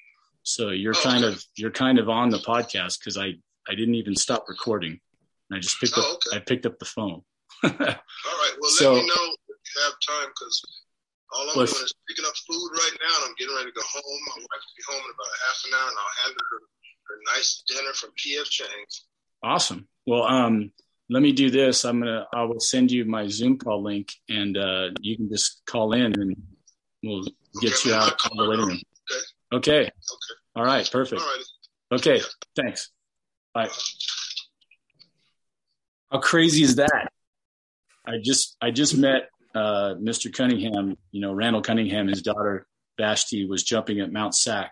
So you're oh, kind okay. of you're kind of on the podcast because I I didn't even stop recording. I just picked oh, up okay. I picked up the phone. All right. Well, so, let me know if you have time because all I'm doing is picking up food right now, and I'm getting ready to go home. My wife will be home in about half an hour, and I'll hand her her nice dinner from PF Chang's. Awesome. Well, um, let me do this. I'm gonna. I will send you my Zoom call link, and uh, you can just call in, and we'll get okay, you out on the room. Okay. Okay. Okay. All right. Perfect. All right. Okay. Yeah. Thanks. Bye. How crazy is that? I just I just met uh, Mr. Cunningham. You know, Randall Cunningham. His daughter Vashti was jumping at Mount SAC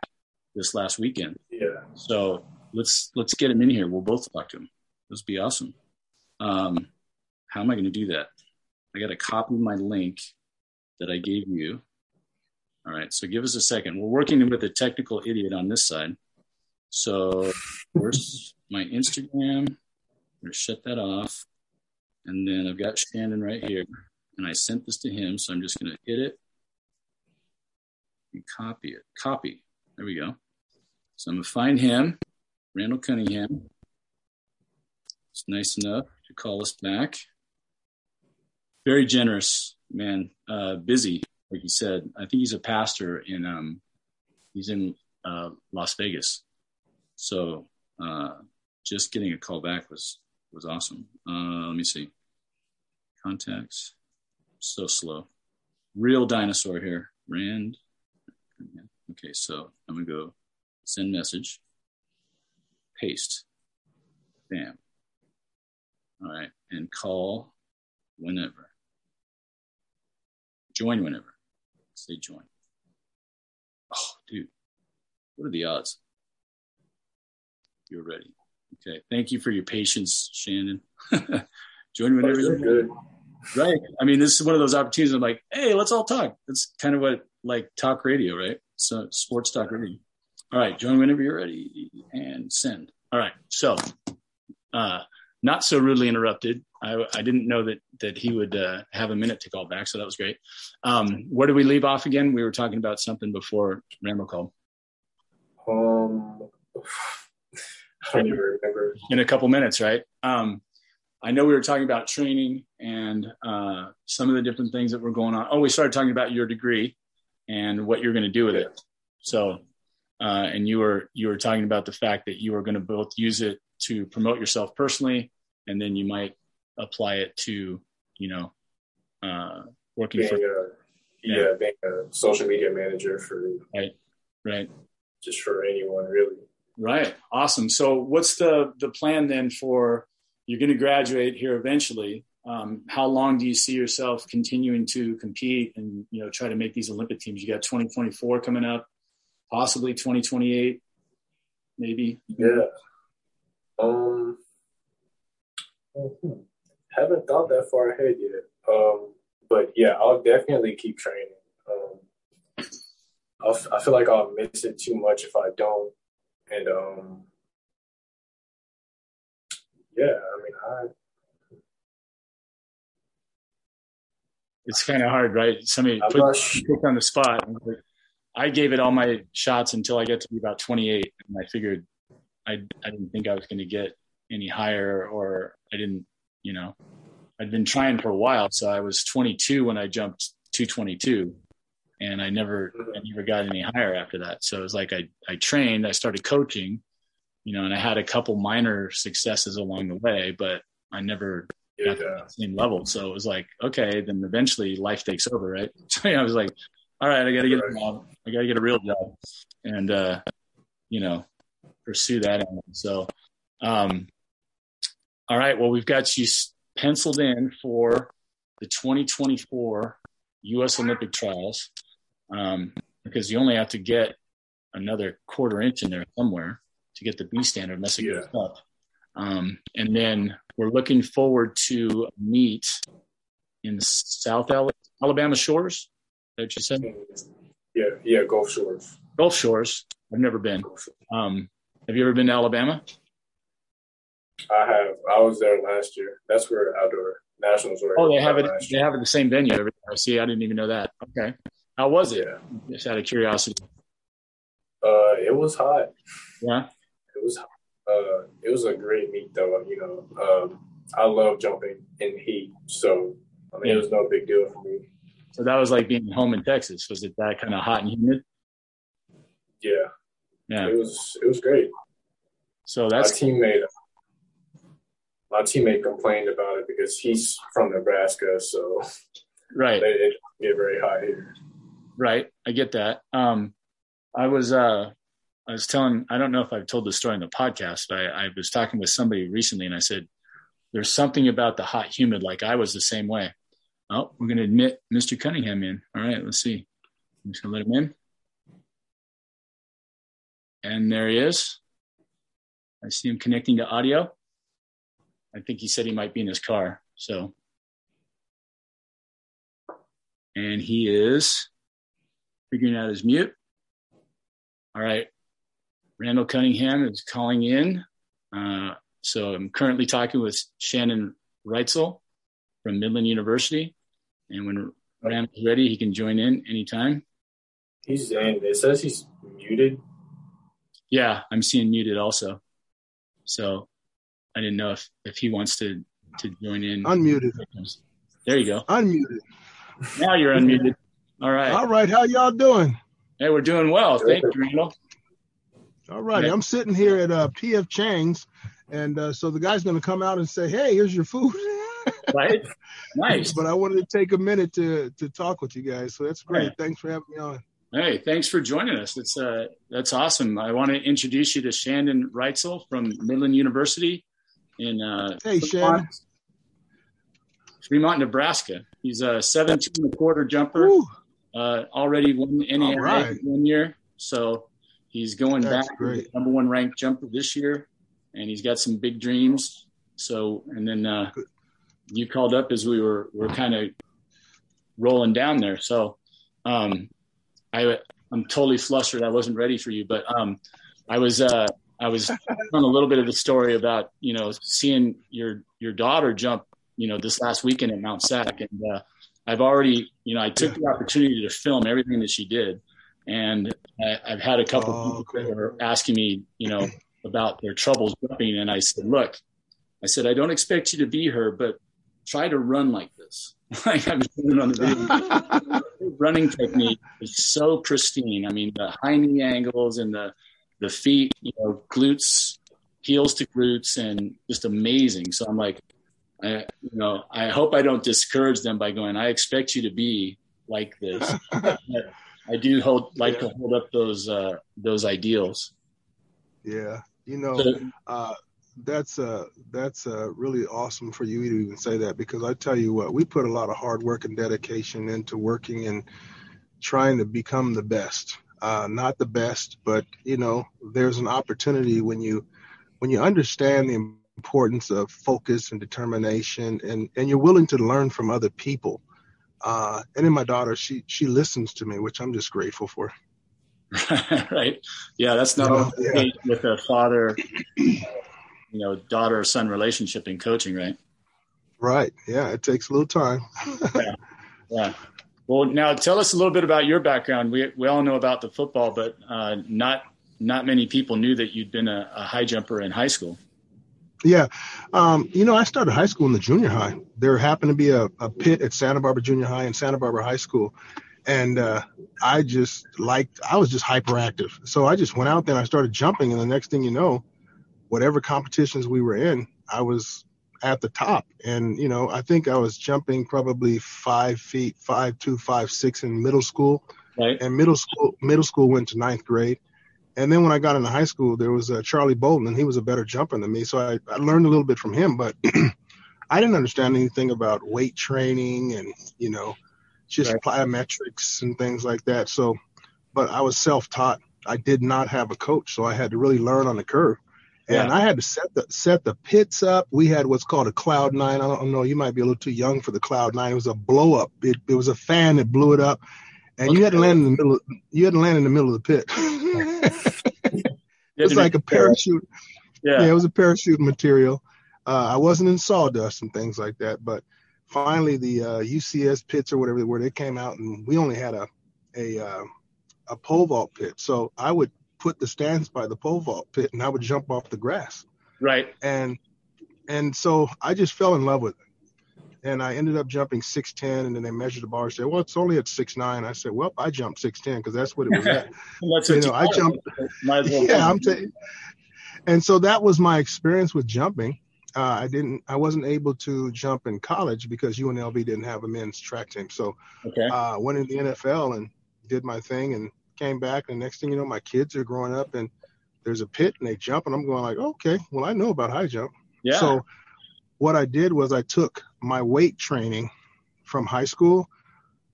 this last weekend. Yeah. So let's let's get him in here. We'll both talk to him. This be awesome. Um, how am I going to do that? I got to copy my link that I gave you. All right. So give us a second. We're working with a technical idiot on this side. So my Instagram? To shut that off. And then I've got Shandon right here. And I sent this to him. So I'm just going to hit it and copy it. Copy. There we go. So I'm going to find him, Randall Cunningham. It's nice enough to call us back. Very generous, man. Uh, busy, like you said. I think he's a pastor in, um, he's in uh, Las Vegas. So uh, just getting a call back was, was awesome. Uh, let me see. Contacts. So slow. Real dinosaur here. Rand. Okay, so I'm gonna go send message, paste, bam. All right, and call whenever. Join whenever. Say join. Oh, dude, what are the odds? You're ready. Okay, thank you for your patience, Shandon. join whenever you're good. Right. I mean, this is one of those opportunities. I'm like, hey, let's all talk. That's kind of what like talk radio, right? So sports talk radio. All right, join whenever you're ready and send. All right. So, uh, not so rudely interrupted. I, I didn't know that that he would uh, have a minute to call back, so that was great. Um, where did we leave off again? We were talking about something before Rambo called. Um, I don't remember. In a couple minutes, right? Um, I know we were talking about training and uh, some of the different things that were going on. Oh, we started talking about your degree and what you're going to do with it. So, uh, and you were you were talking about the fact that you were going to both use it to promote yourself personally, and then you might apply it to you know uh, working being for a, yeah. yeah being a social media manager for right right just for anyone really right awesome so what's the the plan then for you're going to graduate here eventually um, how long do you see yourself continuing to compete and you know try to make these Olympic teams? You got 2024 coming up, possibly 2028, maybe. Yeah. Um, haven't thought that far ahead yet. Um, but yeah, I'll definitely keep training. Um, i feel like I'll miss it too much if I don't. And um, yeah, I mean, I it's kind of hard, right? Somebody put, put on the spot. I gave it all my shots until I got to be about 28, and I figured I I didn't think I was going to get any higher, or I didn't, you know, I'd been trying for a while. So I was 22 when I jumped 222, and I never I never got any higher after that. So it was like I I trained, I started coaching, you know, and I had a couple minor successes along the way, but I never got to the same level. So it was like, okay, then eventually life takes over, right? So I was like, all right, I got to get a job. I got to get a real job, and uh, you know, pursue that. So, um, all right, well, we've got you penciled in for the 2024 U.S. Olympic trials um, because you only have to get another quarter inch in there somewhere to get the B standard unless it goes up. Um, and then we're looking forward to meet in South Alabama shores. That you said? Yeah, yeah, Gulf Shores. Gulf Shores. I've never been. Um, have you ever been to Alabama? I have. I was there last year. That's where outdoor nationals were. Oh, they have it. They have it the same venue every year. See, I didn't even know that. Okay, how was it? Yeah. Just out of curiosity. Uh, it was hot. Yeah. It was. Uh, it was a great meet though. You know, um, I love jumping in heat, so I mean, yeah. it was no big deal for me. So that was like being home in Texas. Was it that kind of hot and humid? Yeah. Yeah. It was. It was great. So that's my teammate. My teammate complained about it because he's from Nebraska, so right. It, get very hot here. Right, I get that. Um, I was uh, I was telling. I don't know if I've told this story in the podcast, but I, I was talking with somebody recently, and I said, "There's something about the hot, humid. Like I was the same way." Oh, we're going to admit Mr. Cunningham in. All right, let's see. I'm just going to let him in. And there he is. I see him connecting to audio. I think he said he might be in his car. So, and he is figuring out his mute. All right. Randall Cunningham is calling in. Uh, so I'm currently talking with Shandon Reitzell from Midland University. And when Randall's ready, he can join in anytime. He's in. It says he's muted. Yeah, I'm seeing muted also. So I didn't know if, if he wants to, to join in. Unmuted. There you go. Unmuted. Now you're unmuted. All right. All right. How y'all doing? Hey, we're doing well. Thank you, Randall. All right. Yeah. I'm sitting here at uh, PF Chang's. And uh, so the guy's going to come out and say, hey, here's your food. right. Nice. but I wanted to take a minute to, to talk with you guys. So that's great. Thanks for having me on. Hey, thanks for joining us. That's uh, that's awesome. I want to introduce you to Shandon Reitzell from Midland University in uh, hey Shandon, Fremont, Nebraska. He's a 17 and a quarter jumper. Uh, already won NAIA right. one year, so he's going that's back great. number one ranked jumper this year, and he's got some big dreams. So, and then uh, you called up as we were were kind of rolling down there. So. Um, I I'm totally flustered. I wasn't ready for you, but um, I was uh, I was on a little bit of the story about you know seeing your your daughter jump you know this last weekend at Mount SAC, and uh, I've already you know I took the opportunity to film everything that she did, and I, have had a couple oh, people okay. that are asking me you know about their troubles jumping, and I said, look, I said I don't expect you to be her, but try to run like this. like I was doing on the video. running technique is so pristine. I mean, the high knee angles and the the feet, you know, glutes, heels to glutes, and just amazing. So I'm like, I, you know, I hope I don't discourage them by going. I expect you to be like this. I do hold like yeah. to hold up those uh, those ideals. Yeah, you know, so, uh, that's uh that's uh really awesome for you to even say that because I tell you what, we put a lot of hard work and dedication into working and trying to become the best. Uh, not the best, but you know, there's an opportunity when you when you understand the importance of focus and determination, and and you're willing to learn from other people. Uh, and then my daughter, she she listens to me, which I'm just grateful for. right? Yeah, that's not oh, yeah. with a father you know daughter son relationship in coaching, right? Right. Yeah, it takes a little time. yeah. yeah. Well, now tell us a little bit about your background. We we all know about the football, but uh, not not many people knew that you'd been a, a high jumper in high school. Yeah. Um, you know, I started high school in the junior high. There happened to be a, a pit at Santa Barbara Junior High and Santa Barbara High School. And uh, I just liked, I was just hyperactive. So I just went out there and I started jumping. And the next thing you know, whatever competitions we were in, I was at the top. And, you know, I think I was jumping probably five feet, five, two, five, six in middle school. Right. And middle school, middle school went to ninth grade. And then when I got into high school, there was uh, Charlie Bolden, and he was a better jumper than me. So I, I learned a little bit from him, but I didn't understand anything about weight training and, you know, just right. plyometrics and things like that. So, but I was self taught. I did not have a coach, so I had to really learn on the curve. And yeah. I had to set the set the pits up. We had what's called a cloud nine. I don't know. You might be a little too young for the cloud nine. It was a blow up. It, it was a fan that blew it up, and okay. you had to land in the middle. Of, you had to land in the middle of the pit. it was like a parachute. Yeah. yeah. it was a parachute material. Uh, I wasn't in sawdust and things like that, but finally the uh, UCS pits or whatever they were, they came out, and we only had a a uh, a pole vault pit. So I would put the stands by the pole vault pit, and I would jump off the grass. Right. And and so I just fell in love with it. And I ended up jumping 6'10, and then they measured the bar and said, Well, it's only at 6'9. I said, Well, I jumped 6'10 because that's what it was at. you know, I jumped. Well yeah, I'm saying. And so that was my experience with jumping. Uh, I didn't, I wasn't able to jump in college because UNLV didn't have a men's track team. So okay. uh, went in the NFL and did my thing and came back. And next thing you know, my kids are growing up and there's a pit and they jump and I'm going like, okay, well, I know about high jump. Yeah. So what I did was I took my weight training from high school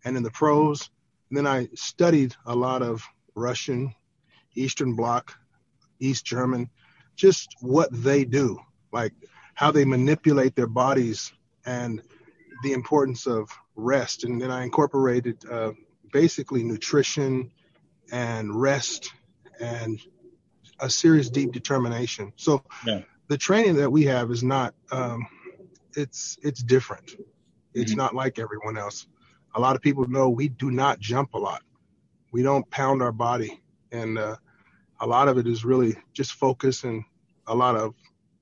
and in the pros. And then I studied a lot of Russian, Eastern Bloc, East German, just what they do, like how they manipulate their bodies and the importance of rest. And then I incorporated uh, basically nutrition and rest and a serious deep determination. So yeah. the training that we have is not um, it's it's different. It's mm-hmm. not like everyone else. A lot of people know we do not jump a lot. We don't pound our body, and uh, a lot of it is really just focus and a lot of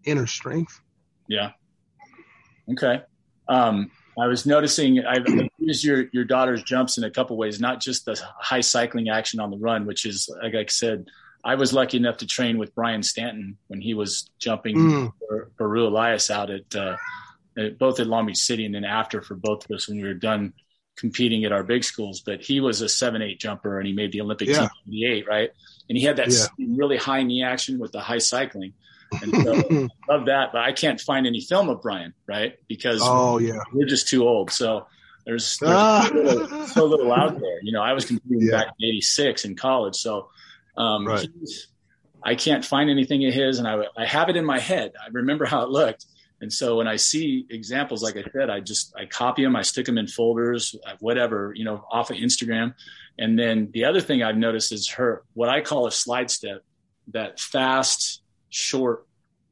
inner strength. Yeah. Okay. Um, I was noticing I've used your your daughter's jumps in a couple ways, not just the high cycling action on the run, which is like I said, I was lucky enough to train with Brian Stanton when he was jumping mm. for, for Rue Elias out at, uh, at, both at Long Beach City and then after for both of us when we were done competing at our big schools. But he was a seven eight jumper and he made the Olympic yeah. team in the eight, right? And he had that yeah. really high knee action with the high cycling. And so I love that, but I can't find any film of Brian, right? Because oh yeah, we're just too old. So there's, there's ah. so, little, so, little, out there. You know, I was competing yeah. back in '86 in college, so um, right. I can't find anything of his, and I I have it in my head. I remember how it looked, and so when I see examples, like I said, I just I copy them, I stick them in folders, uh, whatever, you know, off of Instagram. And then the other thing I've noticed is her what I call a slide step, that fast short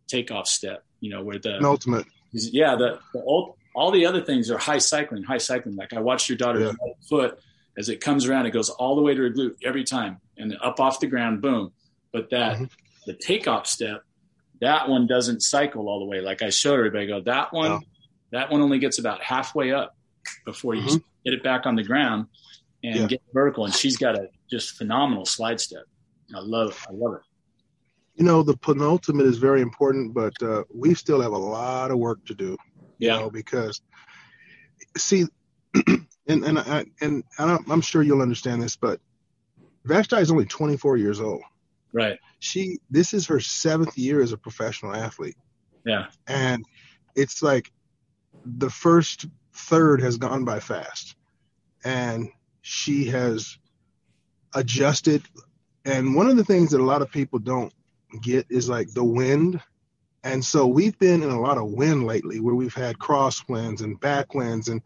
takeoff step, you know, where the ultimate. Yeah, the, the old, all the other things are high cycling, high cycling. Like I watched your daughter's yeah. foot as it comes around, it goes all the way to her glute every time and up off the ground, boom. But that mm-hmm. the takeoff step, that one doesn't cycle all the way. Like I showed everybody, go that one, no. that one only gets about halfway up before you mm-hmm. get it back on the ground and yeah. get vertical. And she's got a just phenomenal slide step. I love it. I love it you know the penultimate is very important but uh, we still have a lot of work to do yeah know, because see and and I, and I'm sure you'll understand this but Vashti is only 24 years old right. She this is her seventh year as a professional athlete. Yeah. And it's like the first third has gone by fast. And she has adjusted. And one of the things that a lot of people don't get is like the wind. And so we've been in a lot of wind lately where we've had crosswinds and backwinds. And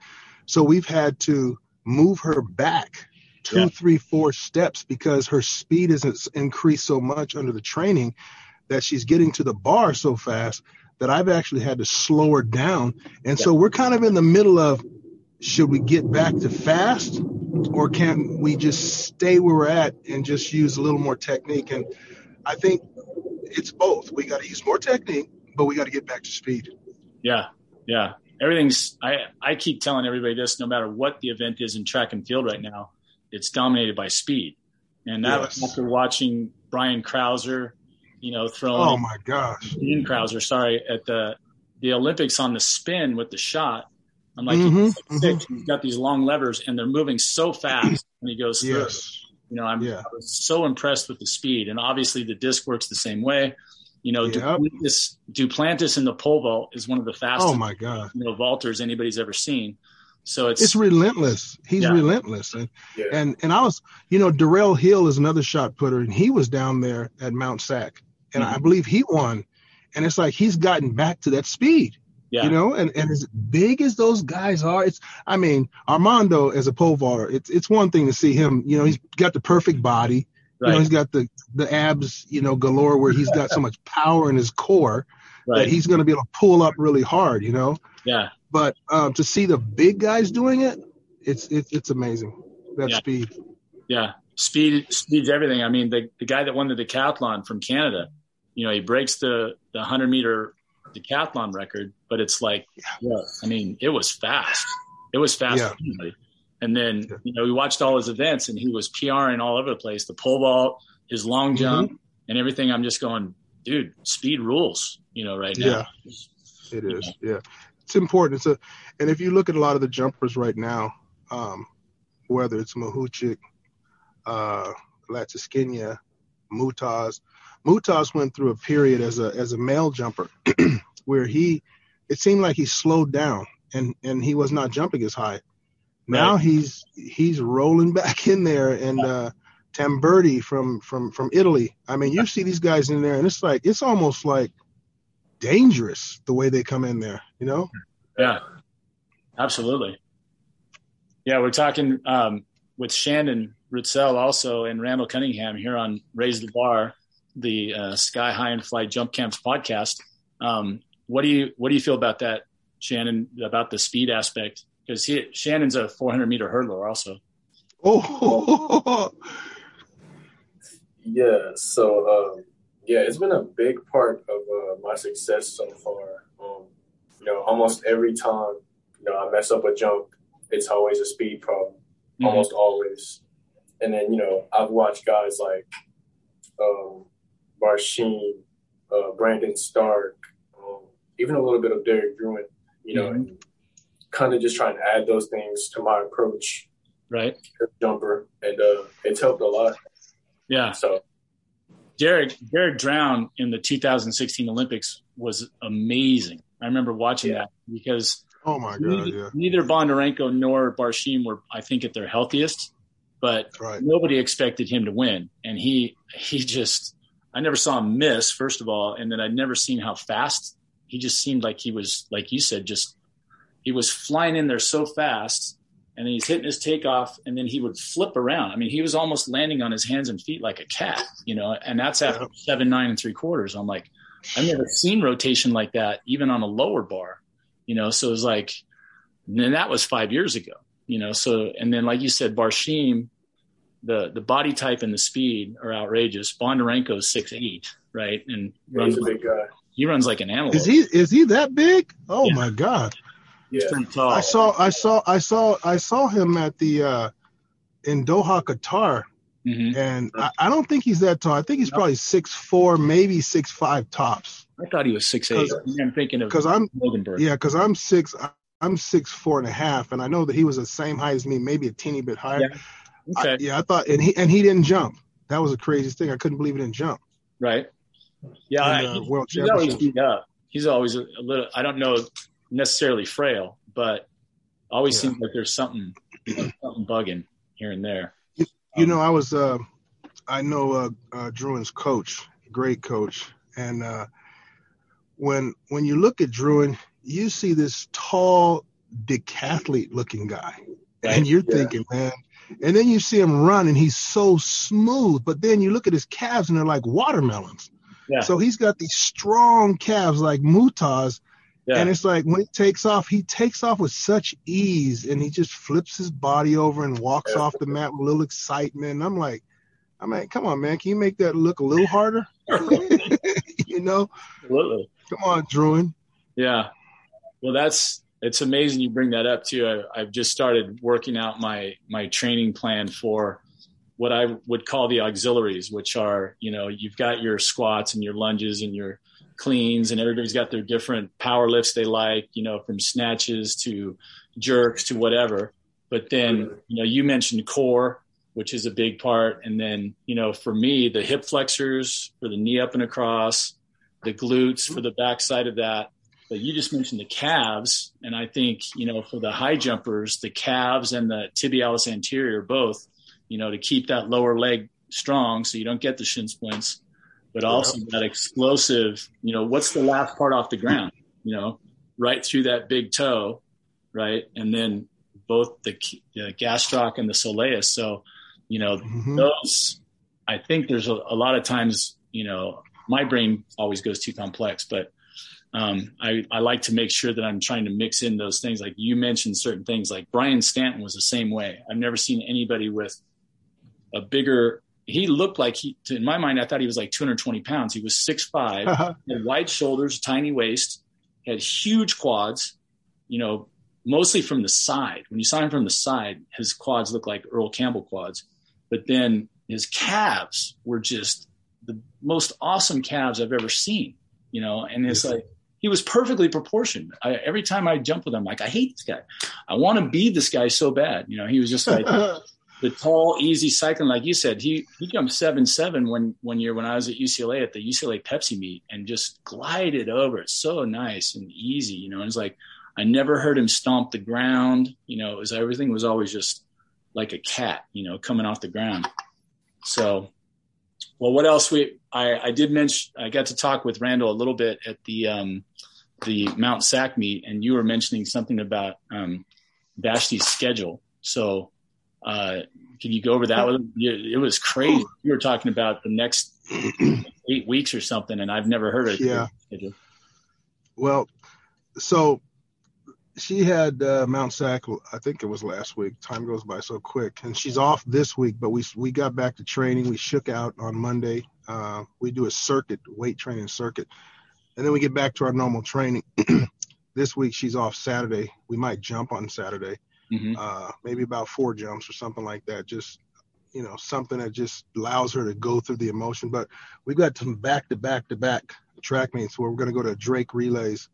so we've had to move her back two, yeah. three, four steps because her speed has increased so much under the training that she's getting to the bar so fast that I've actually had to slow her down. And yeah. so we're kind of in the middle of should we get back to fast or can we just stay where we're at and just use a little more technique? And I think it's both. We got to use more technique, but we got to get back to speed. Yeah, yeah. Everything's. I I keep telling everybody this. No matter what the event is in track and field right now, it's dominated by speed. And that yes. was after watching Brian Crouser, you know, throwing. Oh my gosh. Dean Crouser, sorry, at the the Olympics on the spin with the shot. I'm like, mm-hmm, he's, mm-hmm. he's got these long levers, and they're moving so fast when he goes through. Yes. You know, I'm yeah. I was so impressed with the speed, and obviously the disc works the same way. You know, yep. Duplantis, Duplantis in the pole vault is one of the fastest. Oh my god! You know, vaulters anybody's ever seen. So it's it's relentless. He's yeah. relentless, and yeah. and and I was, you know, Darrell Hill is another shot putter, and he was down there at Mount SAC, and mm-hmm. I believe he won. And it's like he's gotten back to that speed. Yeah. You know, and, and as big as those guys are, it's I mean, Armando as a pole vaulter, it's it's one thing to see him, you know, he's got the perfect body, Right. You know, he's got the the abs, you know, galore where he's got so much power in his core right. that he's going to be able to pull up really hard. You know. Yeah. But um, to see the big guys doing it, it's it's it's amazing. That yeah. speed. Yeah, speed speed's everything. I mean, the the guy that won the decathlon from Canada, you know, he breaks the the hundred meter decathlon record, but it's like, yeah. I mean, it was fast. It was fast yeah. And then, you know, we watched all his events and he was PRing all over the place, the pole vault, his long mm-hmm. jump mm-hmm. and everything. I'm just going, dude, speed rules, you know, right now. Yeah, it is. Yeah. It's important. It's a, and if you look at a lot of the jumpers right now, um, whether it's Mahuchikh, uh, Mutaz, Mutaz went through a period as a, as a male jumper where he, it seemed like he slowed down and, and he was not jumping as high now right. he's he's rolling back in there, and uh, Tamberi from from from Italy. I mean, you see these guys in there, and it's like it's almost like dangerous the way they come in there. You know? Yeah, absolutely. Yeah, we're talking um, with Shandon Reitzell also and Randall Cunningham here on Raise the Bar, the uh, Sky High and Fly Jump Camps podcast. Um, what do you what do you feel about that, Shandon? About the speed aspect? because he Shandon's a 400 meter hurdler also. Oh, yeah. So um, yeah, it's been a big part of uh, my success so far. Um, you know, almost every time you know I mess up a jump, it's always a speed problem, mm-hmm. almost always. And then you know I've watched guys like um, uh, Brandon Starc, um, even a little bit of Derek Drouin. You know, mm-hmm kind of just trying to add those things to my approach. Right. Jumper, and uh, it's helped a lot. Yeah. So, Derek Derek Drouin in the 2016 Olympics was amazing. I remember watching yeah. that because oh my god, neither, yeah. neither Bondarenko nor Barshim were, I think, at their healthiest, but right. nobody expected him to win, and he he just I never saw him miss first of all, and then I'd never seen how fast he just seemed like he was like you said just he was flying in there so fast and then he's hitting his takeoff and then he would flip around. I mean, he was almost landing on his hands and feet like a cat, you know, and that's after seven, nine and three quarters. I'm like, I've never seen rotation like that, even on a lower bar, you know? So it was like, and then that was five years ago, you know? So, and then like you said, Barshim, the, the body type and the speed are outrageous. Bondarenko's six, eight, right. And runs a big guy. He runs like an animal. Is he, is he that big? Oh yeah. my God. He's yeah. pretty tall. I saw, I saw, I saw, I saw him at the uh, in Doha, Qatar, mm-hmm. and I, I, don't think he's that tall. I think he's no. probably six four, maybe six five tops. I thought he was six eight. I'm thinking of because I'm yeah, because I'm six. I'm six four and a half, and I know that he was the same height as me, maybe a teeny bit higher. Yeah. Okay. I, yeah, I thought, and he and he didn't jump. That was the craziest thing. I couldn't believe he didn't jump. Right. Yeah, in, uh, he, world he's always beat up. He's always a, a little. I don't know necessarily frail, but always yeah. seems like there's something something bugging here and there. You, you um, know, I was uh, I know uh, uh, Drouin's coach, great coach, and uh, when when you look at Drouin, you see this tall decathlete looking guy, right. and you're yeah. thinking, man. And then you see him run, and he's so smooth. But then you look at his calves, and they're like watermelons. Yeah. So he's got these strong calves like Mutaz, yeah. And it's like when he takes off, he takes off with such ease and he just flips his body over and walks yeah. off the mat with a little excitement. And I'm like, I mean, come on, man. Can you make that look a little harder? you know? Absolutely. Come on, Drouin. Yeah. Well, that's it's amazing you bring that up too. I, I've just started working out my my training plan for what I would call the auxiliaries, which are you know you've got your squats and your lunges and your cleans and everybody's got their different power lifts they like, you know, from snatches to jerks to whatever. But then, you know, you mentioned core, which is a big part. And then, you know, for me, the hip flexors for the knee up and across, the glutes for the backside of that. But you just mentioned the calves. And I think, you know, for the high jumpers, the calves and the tibialis anterior both, you know, to keep that lower leg strong so you don't get the shin splints but also that explosive, you know, what's the last part off the ground, you know, right through that big toe, right? And then both the, the gastroc and the soleus. So, you know, mm-hmm. those, I think there's a, a lot of times, you know, my brain always goes too complex, but um, I, I like to make sure that I'm trying to mix in those things. Like you mentioned certain things, like Brian Stanton was the same way. I've never seen anybody with a bigger. He looked like he, in my mind, I thought he was like 220 pounds. He was 6'5", uh-huh. had wide shoulders, tiny waist, had huge quads. You know, mostly from the side. When you saw him from the side, his quads looked like Earl Campbell quads. But then his calves were just the most awesome calves I've ever seen. You know, and it's like he was perfectly proportioned. I, every time I jump with him, like I hate this guy. I want to be this guy so bad. You know, he was just like the tall, easy cycling, like you said. He he jumped seven seven when one year when I was at UCLA at the UCLA Pepsi meet and just glided over. It's so nice and easy. You know, and it's like I never heard him stomp the ground. You know, it was everything was always just like a cat. You know, coming off the ground. So well, what else we I, I did mention I got to talk with Randall a little bit at the um, the Mount SAC meet, and you were mentioning something about um, schedule. So, uh, can you go over that? With It was crazy. You were talking about the next eight weeks or something, and I've never heard of yeah. Well, so she had uh, Mount SAC. I think it was last week. Time goes by so quick, and she's off this week. But we we got back to training. We shook out on Monday. Uh, we do a circuit, weight training circuit, and then we get back to our normal training. this week she's off Saturday. We might jump on Saturday, mm-hmm. uh, maybe about four jumps or something like that. Just you know, something that just allows her to go through the emotion. But we've got some back to back to back track meets where we're going to go to Drake relays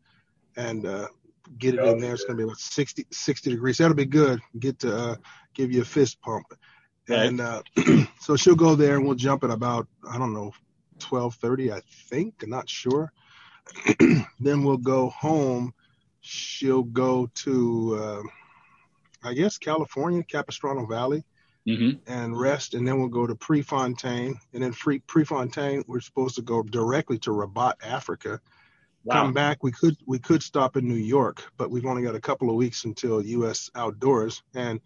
and uh, get it in there. It's going to be about 60, 60 degrees. That'll be good. Get to uh, give you a fist pump. Right. And uh, so she'll go there and we'll jump at about, I don't know, 1230, I think. I'm not sure. then we'll go home. She'll go to, uh, I guess, California, Capistrano Valley. Mm-hmm. and rest, and then we'll go to Prefontaine, and then free Prefontaine. We're supposed to go directly to Rabat, Africa, wow. come back. We could we could stop in New York, but we've only got a couple of weeks until U.S. Outdoors. And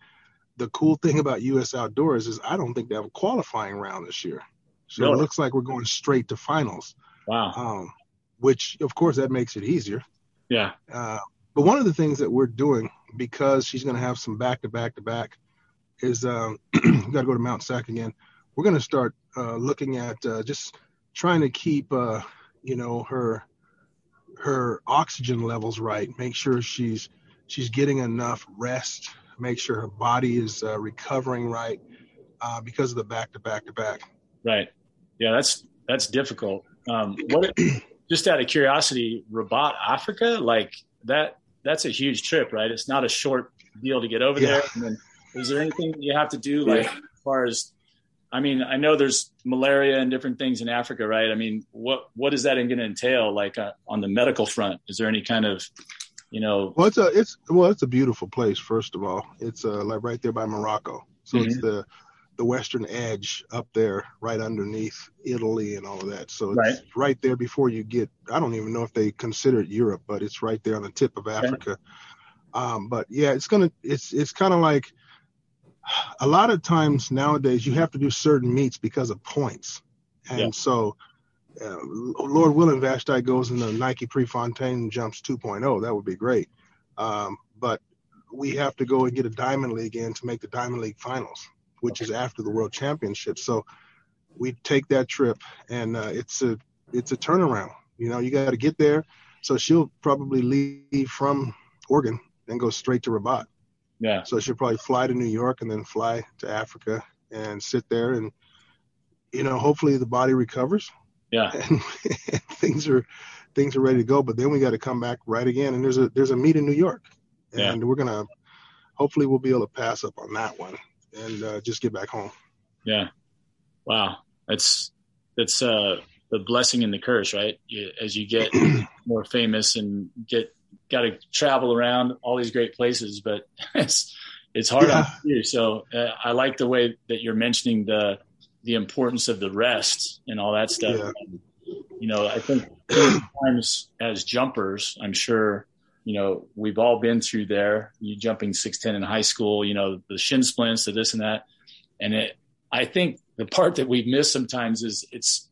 the cool thing about U.S. Outdoors is I don't think they have a qualifying round this year, so it looks like we're going straight to finals. Wow. Um, which of course that makes it easier. Yeah. Uh, but one of the things that we're doing because she's going to have some back to back to back is um, got to go to Mount SAC again. We're going to start uh, looking at uh, just trying to keep, uh, you know, her her oxygen levels right, make sure she's she's getting enough rest, make sure her body is uh, recovering right uh, because of the back to back to back. Right. Yeah, that's that's difficult. Um, what? just out of curiosity, Rabat, Africa, like that. That's a huge trip, right? It's not a short deal to get over yeah. there. And then, is there anything you have to do, like yeah. as far as I mean, I know there's malaria and different things in Africa, right? I mean, what what is that going to entail, like uh, on the medical front? Is there any kind of, you know? Well, it's a it's well, it's a beautiful place. First of all, it's uh, like right there by Morocco, so mm-hmm. it's the the western edge up there, right underneath Italy and all of that. So it's right. right there before you get. I don't even know if they consider it Europe, but it's right there on the tip of Africa. Okay. Um, but yeah, it's gonna it's it's kind of like a lot of times nowadays you have to do certain meets because of points. And yeah. so, uh, Lord willing, Vashti goes in the Nike Prefontaine jumps 2.0. That would be great. Um, but we have to go and get a Diamond League in to make the Diamond League finals, which is after the World Championship. So we take that trip, and uh, it's a it's a turnaround. You know, you got to get there. So she'll probably leave from Oregon and go straight to Rabat. Yeah. So she'll probably fly to New York and then fly to Africa and sit there and you know, hopefully the body recovers. Yeah. And things are things are ready to go. But then we got to come back right again. And there's a there's a meet in New York. And yeah. we're gonna hopefully we'll be able to pass up on that one and uh, just get back home. Yeah. Wow. That's that's uh the blessing and the curse, right? You, as you get more famous and get got to travel around all these great places, but it's it's hard yeah. on you. So uh, I like the way that you're mentioning the the importance of the rest and all that stuff. Yeah. And, you know, I think times as jumpers, I'm sure you know we've all been through there. You jumping six ten in high school, you know, the shin splints, the this and that, and it. I think the part that we've missed sometimes is it's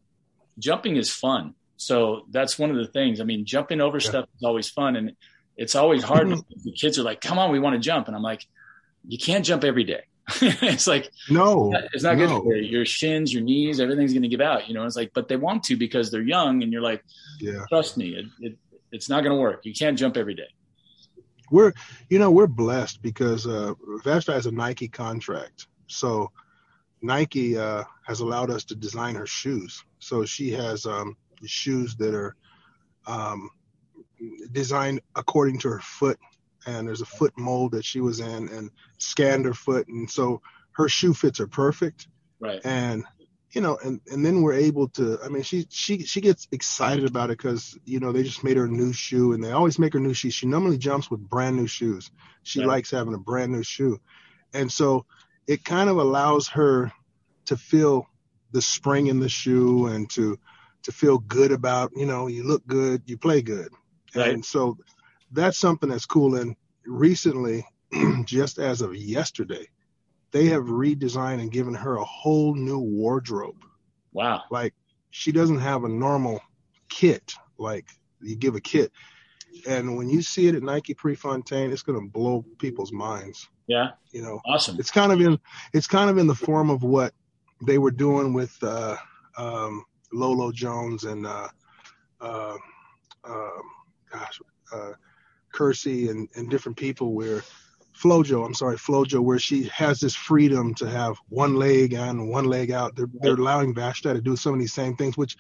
jumping is fun. So that's one of the things. I mean, jumping over yeah. stuff is always fun, and it's always hard. the kids are like, "Come on, we want to jump," and I'm like, "You can't jump every day." it's like no, it's not no. good for you. Your shins, your knees, everything's going to give out. You know, it's like, but they want to because they're young, and you're like, yeah, trust me, it, it it's not going to work. You can't jump every day. We're, you know, we're blessed because uh, Vashti has a Nike contract, so Nike uh, has allowed us to design her shoes. So she has um, shoes that are um, designed according to her foot and there's a foot mold that she was in and scanned her foot and so her shoe fits are perfect right and you know and and then we're able to i mean she she she gets excited about it because you know they just made her a new shoe and they always make her new shoes she normally jumps with brand new shoes she right. likes having a brand new shoe and so it kind of allows her to feel the spring in the shoe and to to feel good about you know you look good you play good right. and so that's something that's cool. And recently, just as of yesterday, they have redesigned and given her a whole new wardrobe. Wow. Like she doesn't have a normal kit like you give a kit. And when you see it at Nike Prefontaine, it's going to blow people's minds. Yeah. You know, awesome. It's kind of in, it's kind of in the form of what they were doing with, uh, um, Lolo Jones and, uh, uh, uh gosh, uh, Kersee and, and different people where Flojo, I'm sorry, Flojo, where she has this freedom to have one leg on, one leg out. They're, they're allowing Vashti to do some of these same things, which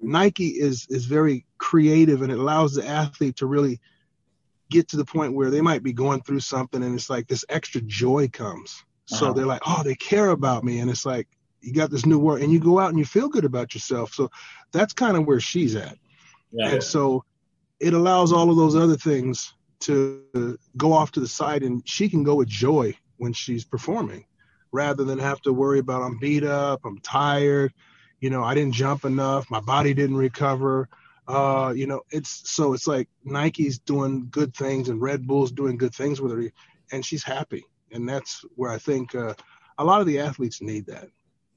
Nike is is very creative and it allows the athlete to really get to the point where they might be going through something and it's like this extra joy comes. So uh-huh. they're like, oh, they care about me, and it's like you got this new world, and you go out and you feel good about yourself. So that's kind of where she's at. Yeah. And so it allows all of those other things to go off to the side and she can go with joy when she's performing rather than have to worry about I'm beat up, I'm tired, you know, I didn't jump enough, my body didn't recover. Uh, you know, it's so it's like Nike's doing good things and Red Bull's doing good things with her and she's happy. And that's where I think uh, a lot of the athletes need that.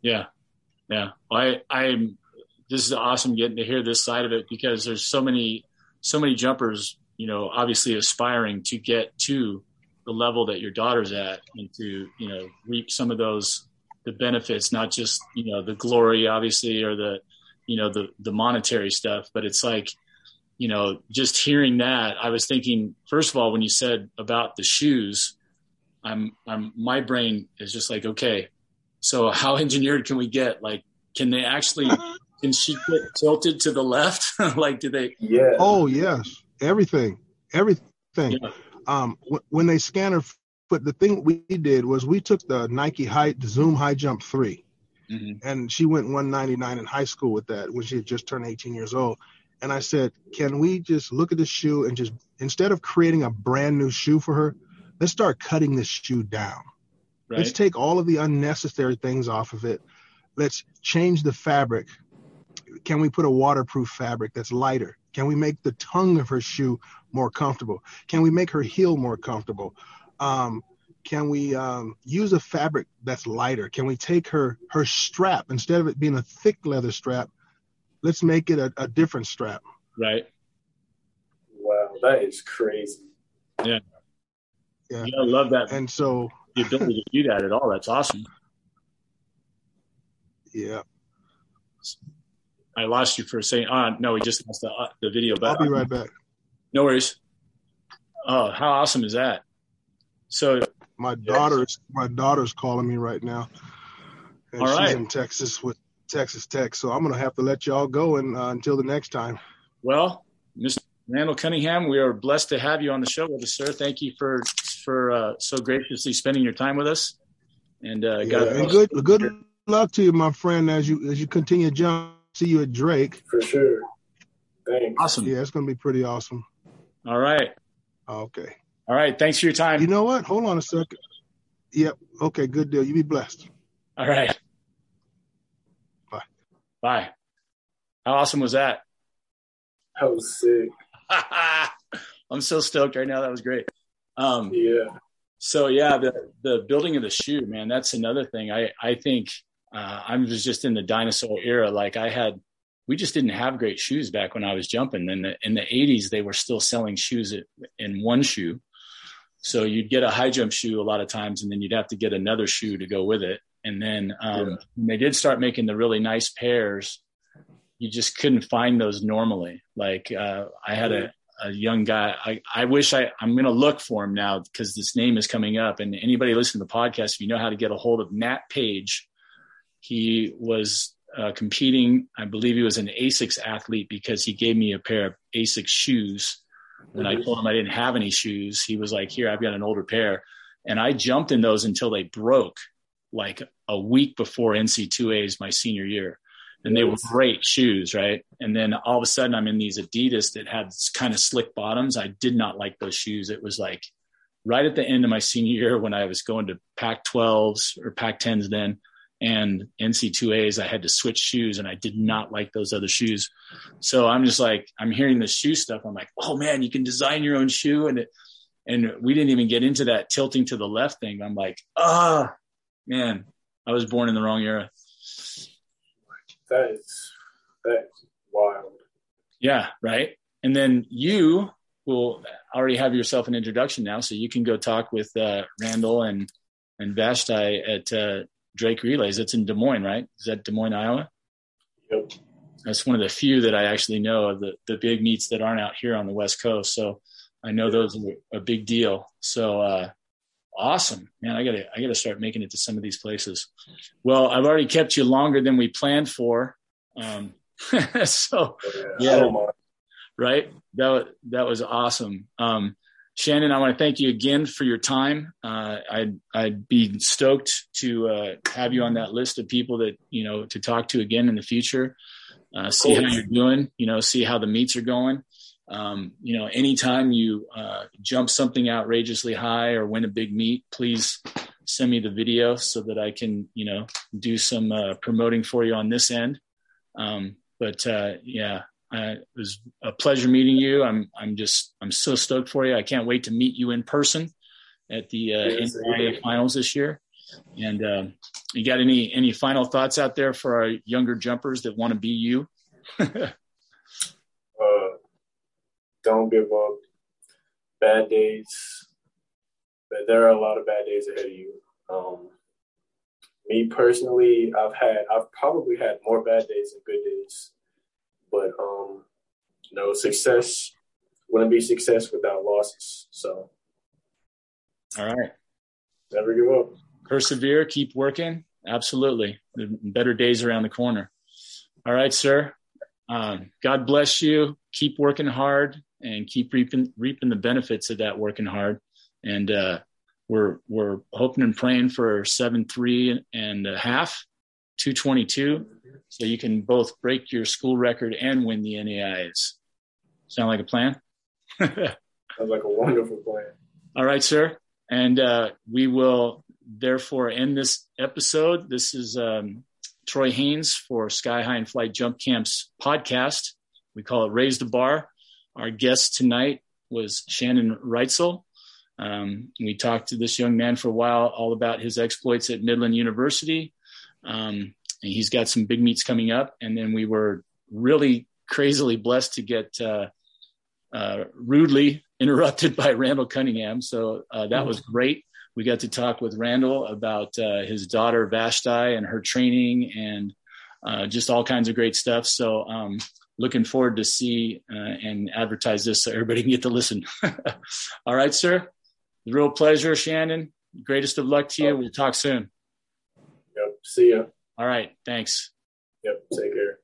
Yeah. Yeah. Well, I I'm this is awesome getting to hear this side of it because there's so many so many jumpers, you know, obviously aspiring to get to the level that your daughter's at and to, you know, reap some of those the benefits, not just, you know, the glory obviously or the, you know, the the monetary stuff, but it's like, you know, just hearing that, I was thinking, first of all, when you said about the shoes, I'm I'm my brain is just like, okay, so how engineered can we get? Like, can they actually uh-huh. can she get tilted to the left? like, do they? Yeah. Oh yes, everything, everything. Yeah. Um, w- when they scan her foot, the thing we did was we took the Nike high the Zoom High Jump 3 mm-hmm. and she went 199 in high school with that when she had just turned 18 years old. And I said, can we just look at the shoe and just instead of creating a brand new shoe for her, let's start cutting this shoe down. Right. Let's take all of the unnecessary things off of it. Let's change the fabric can we put a waterproof fabric that's lighter? Can we make the tongue of her shoe more comfortable? Can we make her heel more comfortable? Um, can we um, use a fabric that's lighter? Can we take her her strap instead of it being a thick leather strap? Let's make it a, a different strap. Right. Wow, that is crazy. Yeah. Yeah. I love that. And so the ability to do that at all, that's awesome. Yeah. I lost you for saying, oh, no, we just lost the, uh, the video. But I'll be right back. No worries. Oh, how awesome is that? So my daughter's my daughter's calling me right now. And all right. she's in Texas with Texas Tech. So I'm gonna have to let y'all go and uh, until the next time. Well, Mr. Randall Cunningham, we are blessed to have you on the show with us, sir. Thank you for for uh, so graciously spending your time with us. And uh, yeah, and good good luck to you, my friend, as you as you continue to jump see you at Drake. For sure. Thanks. Awesome. Yeah, it's going to be pretty awesome. All right. Okay. All right. Thanks for your time. You know what? Hold on a second. Yep. Okay. Good deal. You be blessed. All right. Bye. Bye. How awesome was that? That was sick. I'm so stoked right now. That was great. Um, yeah. So yeah, the the building of the shoe, man, that's another thing. I I think uh, I was just in the dinosaur era. Like I had, we just didn't have great shoes back when I was jumping. In the in the 80s, they were still selling shoes in one shoe. So you'd get a high jump shoe a lot of times, and then you'd have to get another shoe to go with it. And then um, yeah. when they did start making the really nice pairs, you just couldn't find those normally. Like uh, I had a, a young guy. I, I wish I, I'm going to look for him now because this name is coming up. And anybody listening to the podcast, if you know how to get a hold of Matt Page, he was uh, competing. I believe he was an ASICS athlete because he gave me a pair of ASICS shoes. When I told him I didn't have any shoes, he was like, "Here, I've got an older pair," and I jumped in those until they broke, like a week before NC2A's my senior year and they were great shoes, right? And then all of a sudden, I'm in these Adidas that had kind of slick bottoms. I did not like those shoes. It was like right at the end of my senior year when I was going to Pac 12s or Pac 10s then and NC2As, I had to switch shoes and I did not like those other shoes. So I'm just like, I'm hearing the shoe stuff. I'm like, oh man, you can design your own shoe. And it, and we didn't even get into that tilting to the left thing. I'm like, ah, oh, man, I was born in the wrong era that is that's wild. Yeah, right. And then you will already have yourself an introduction now, so you can go talk with uh, Randall and and Vashti at uh, Drake Relays. It's in Des Moines, right? Is that Des Moines, Iowa? Yep. That's one of the few that I actually know of the the big meets that aren't out here on the West Coast. So I know those are a big deal. So uh, awesome, man! I gotta I gotta start making it to some of these places. Well, I've already kept you longer than we planned for, um, so yeah, right. That was, that was awesome. Um, Shandon, I want to thank you again for your time. Uh, I'd I'd be stoked to uh, have you on that list of people that you know to talk to again in the future. Uh, see how you're doing. You know, see how the meets are going um, you know, anytime you uh, jump something outrageously high or win a big meet, please send me the video so that I can, you know, do some uh, promoting for you on this end. Um, but uh, yeah, it was a pleasure meeting you. I'm I'm just I'm so stoked for you. I can't wait to meet you in person at the uh, NCAA finals this year. And um, you got any any final thoughts out there for our younger jumpers that want to be you? don't give up. Bad days, but there are a lot of bad days ahead of you. Um, me personally, I've had, I've probably had more bad days than good days, but um, no success wouldn't be success without losses. So, all right, never give up. Persevere, keep working. Absolutely, the better days around the corner. All right, sir. Um, God bless you. Keep working hard and keep reaping reaping the benefits of that working hard. And uh, we're we're hoping and praying for seven three and a half, two twenty two, so you can both break your school record and win the NAIs. Sound like a plan? Sounds like a wonderful plan. All right, sir. And uh, we will therefore end this episode. This is um, Troy Haynes for Sky High and Flight Jump Camps podcast. We call it Raise the Bar. Our guest tonight was Shandon Reitzell. Um, we talked to this young man for a while, all about his exploits at Midland University. Um, and he's got some big meets coming up. And then we were really crazily blessed to get uh, uh, rudely interrupted by Randall Cunningham. So uh, that was great. We got to talk with Randall about uh, his daughter Vashti and her training and uh, just all kinds of great stuff. So um, looking forward to see uh, and advertise this so everybody can get to listen. All right, sir. Real pleasure, Shandon. Greatest of luck to you. We'll talk soon. See ya. All right. Thanks. Yep. Take care.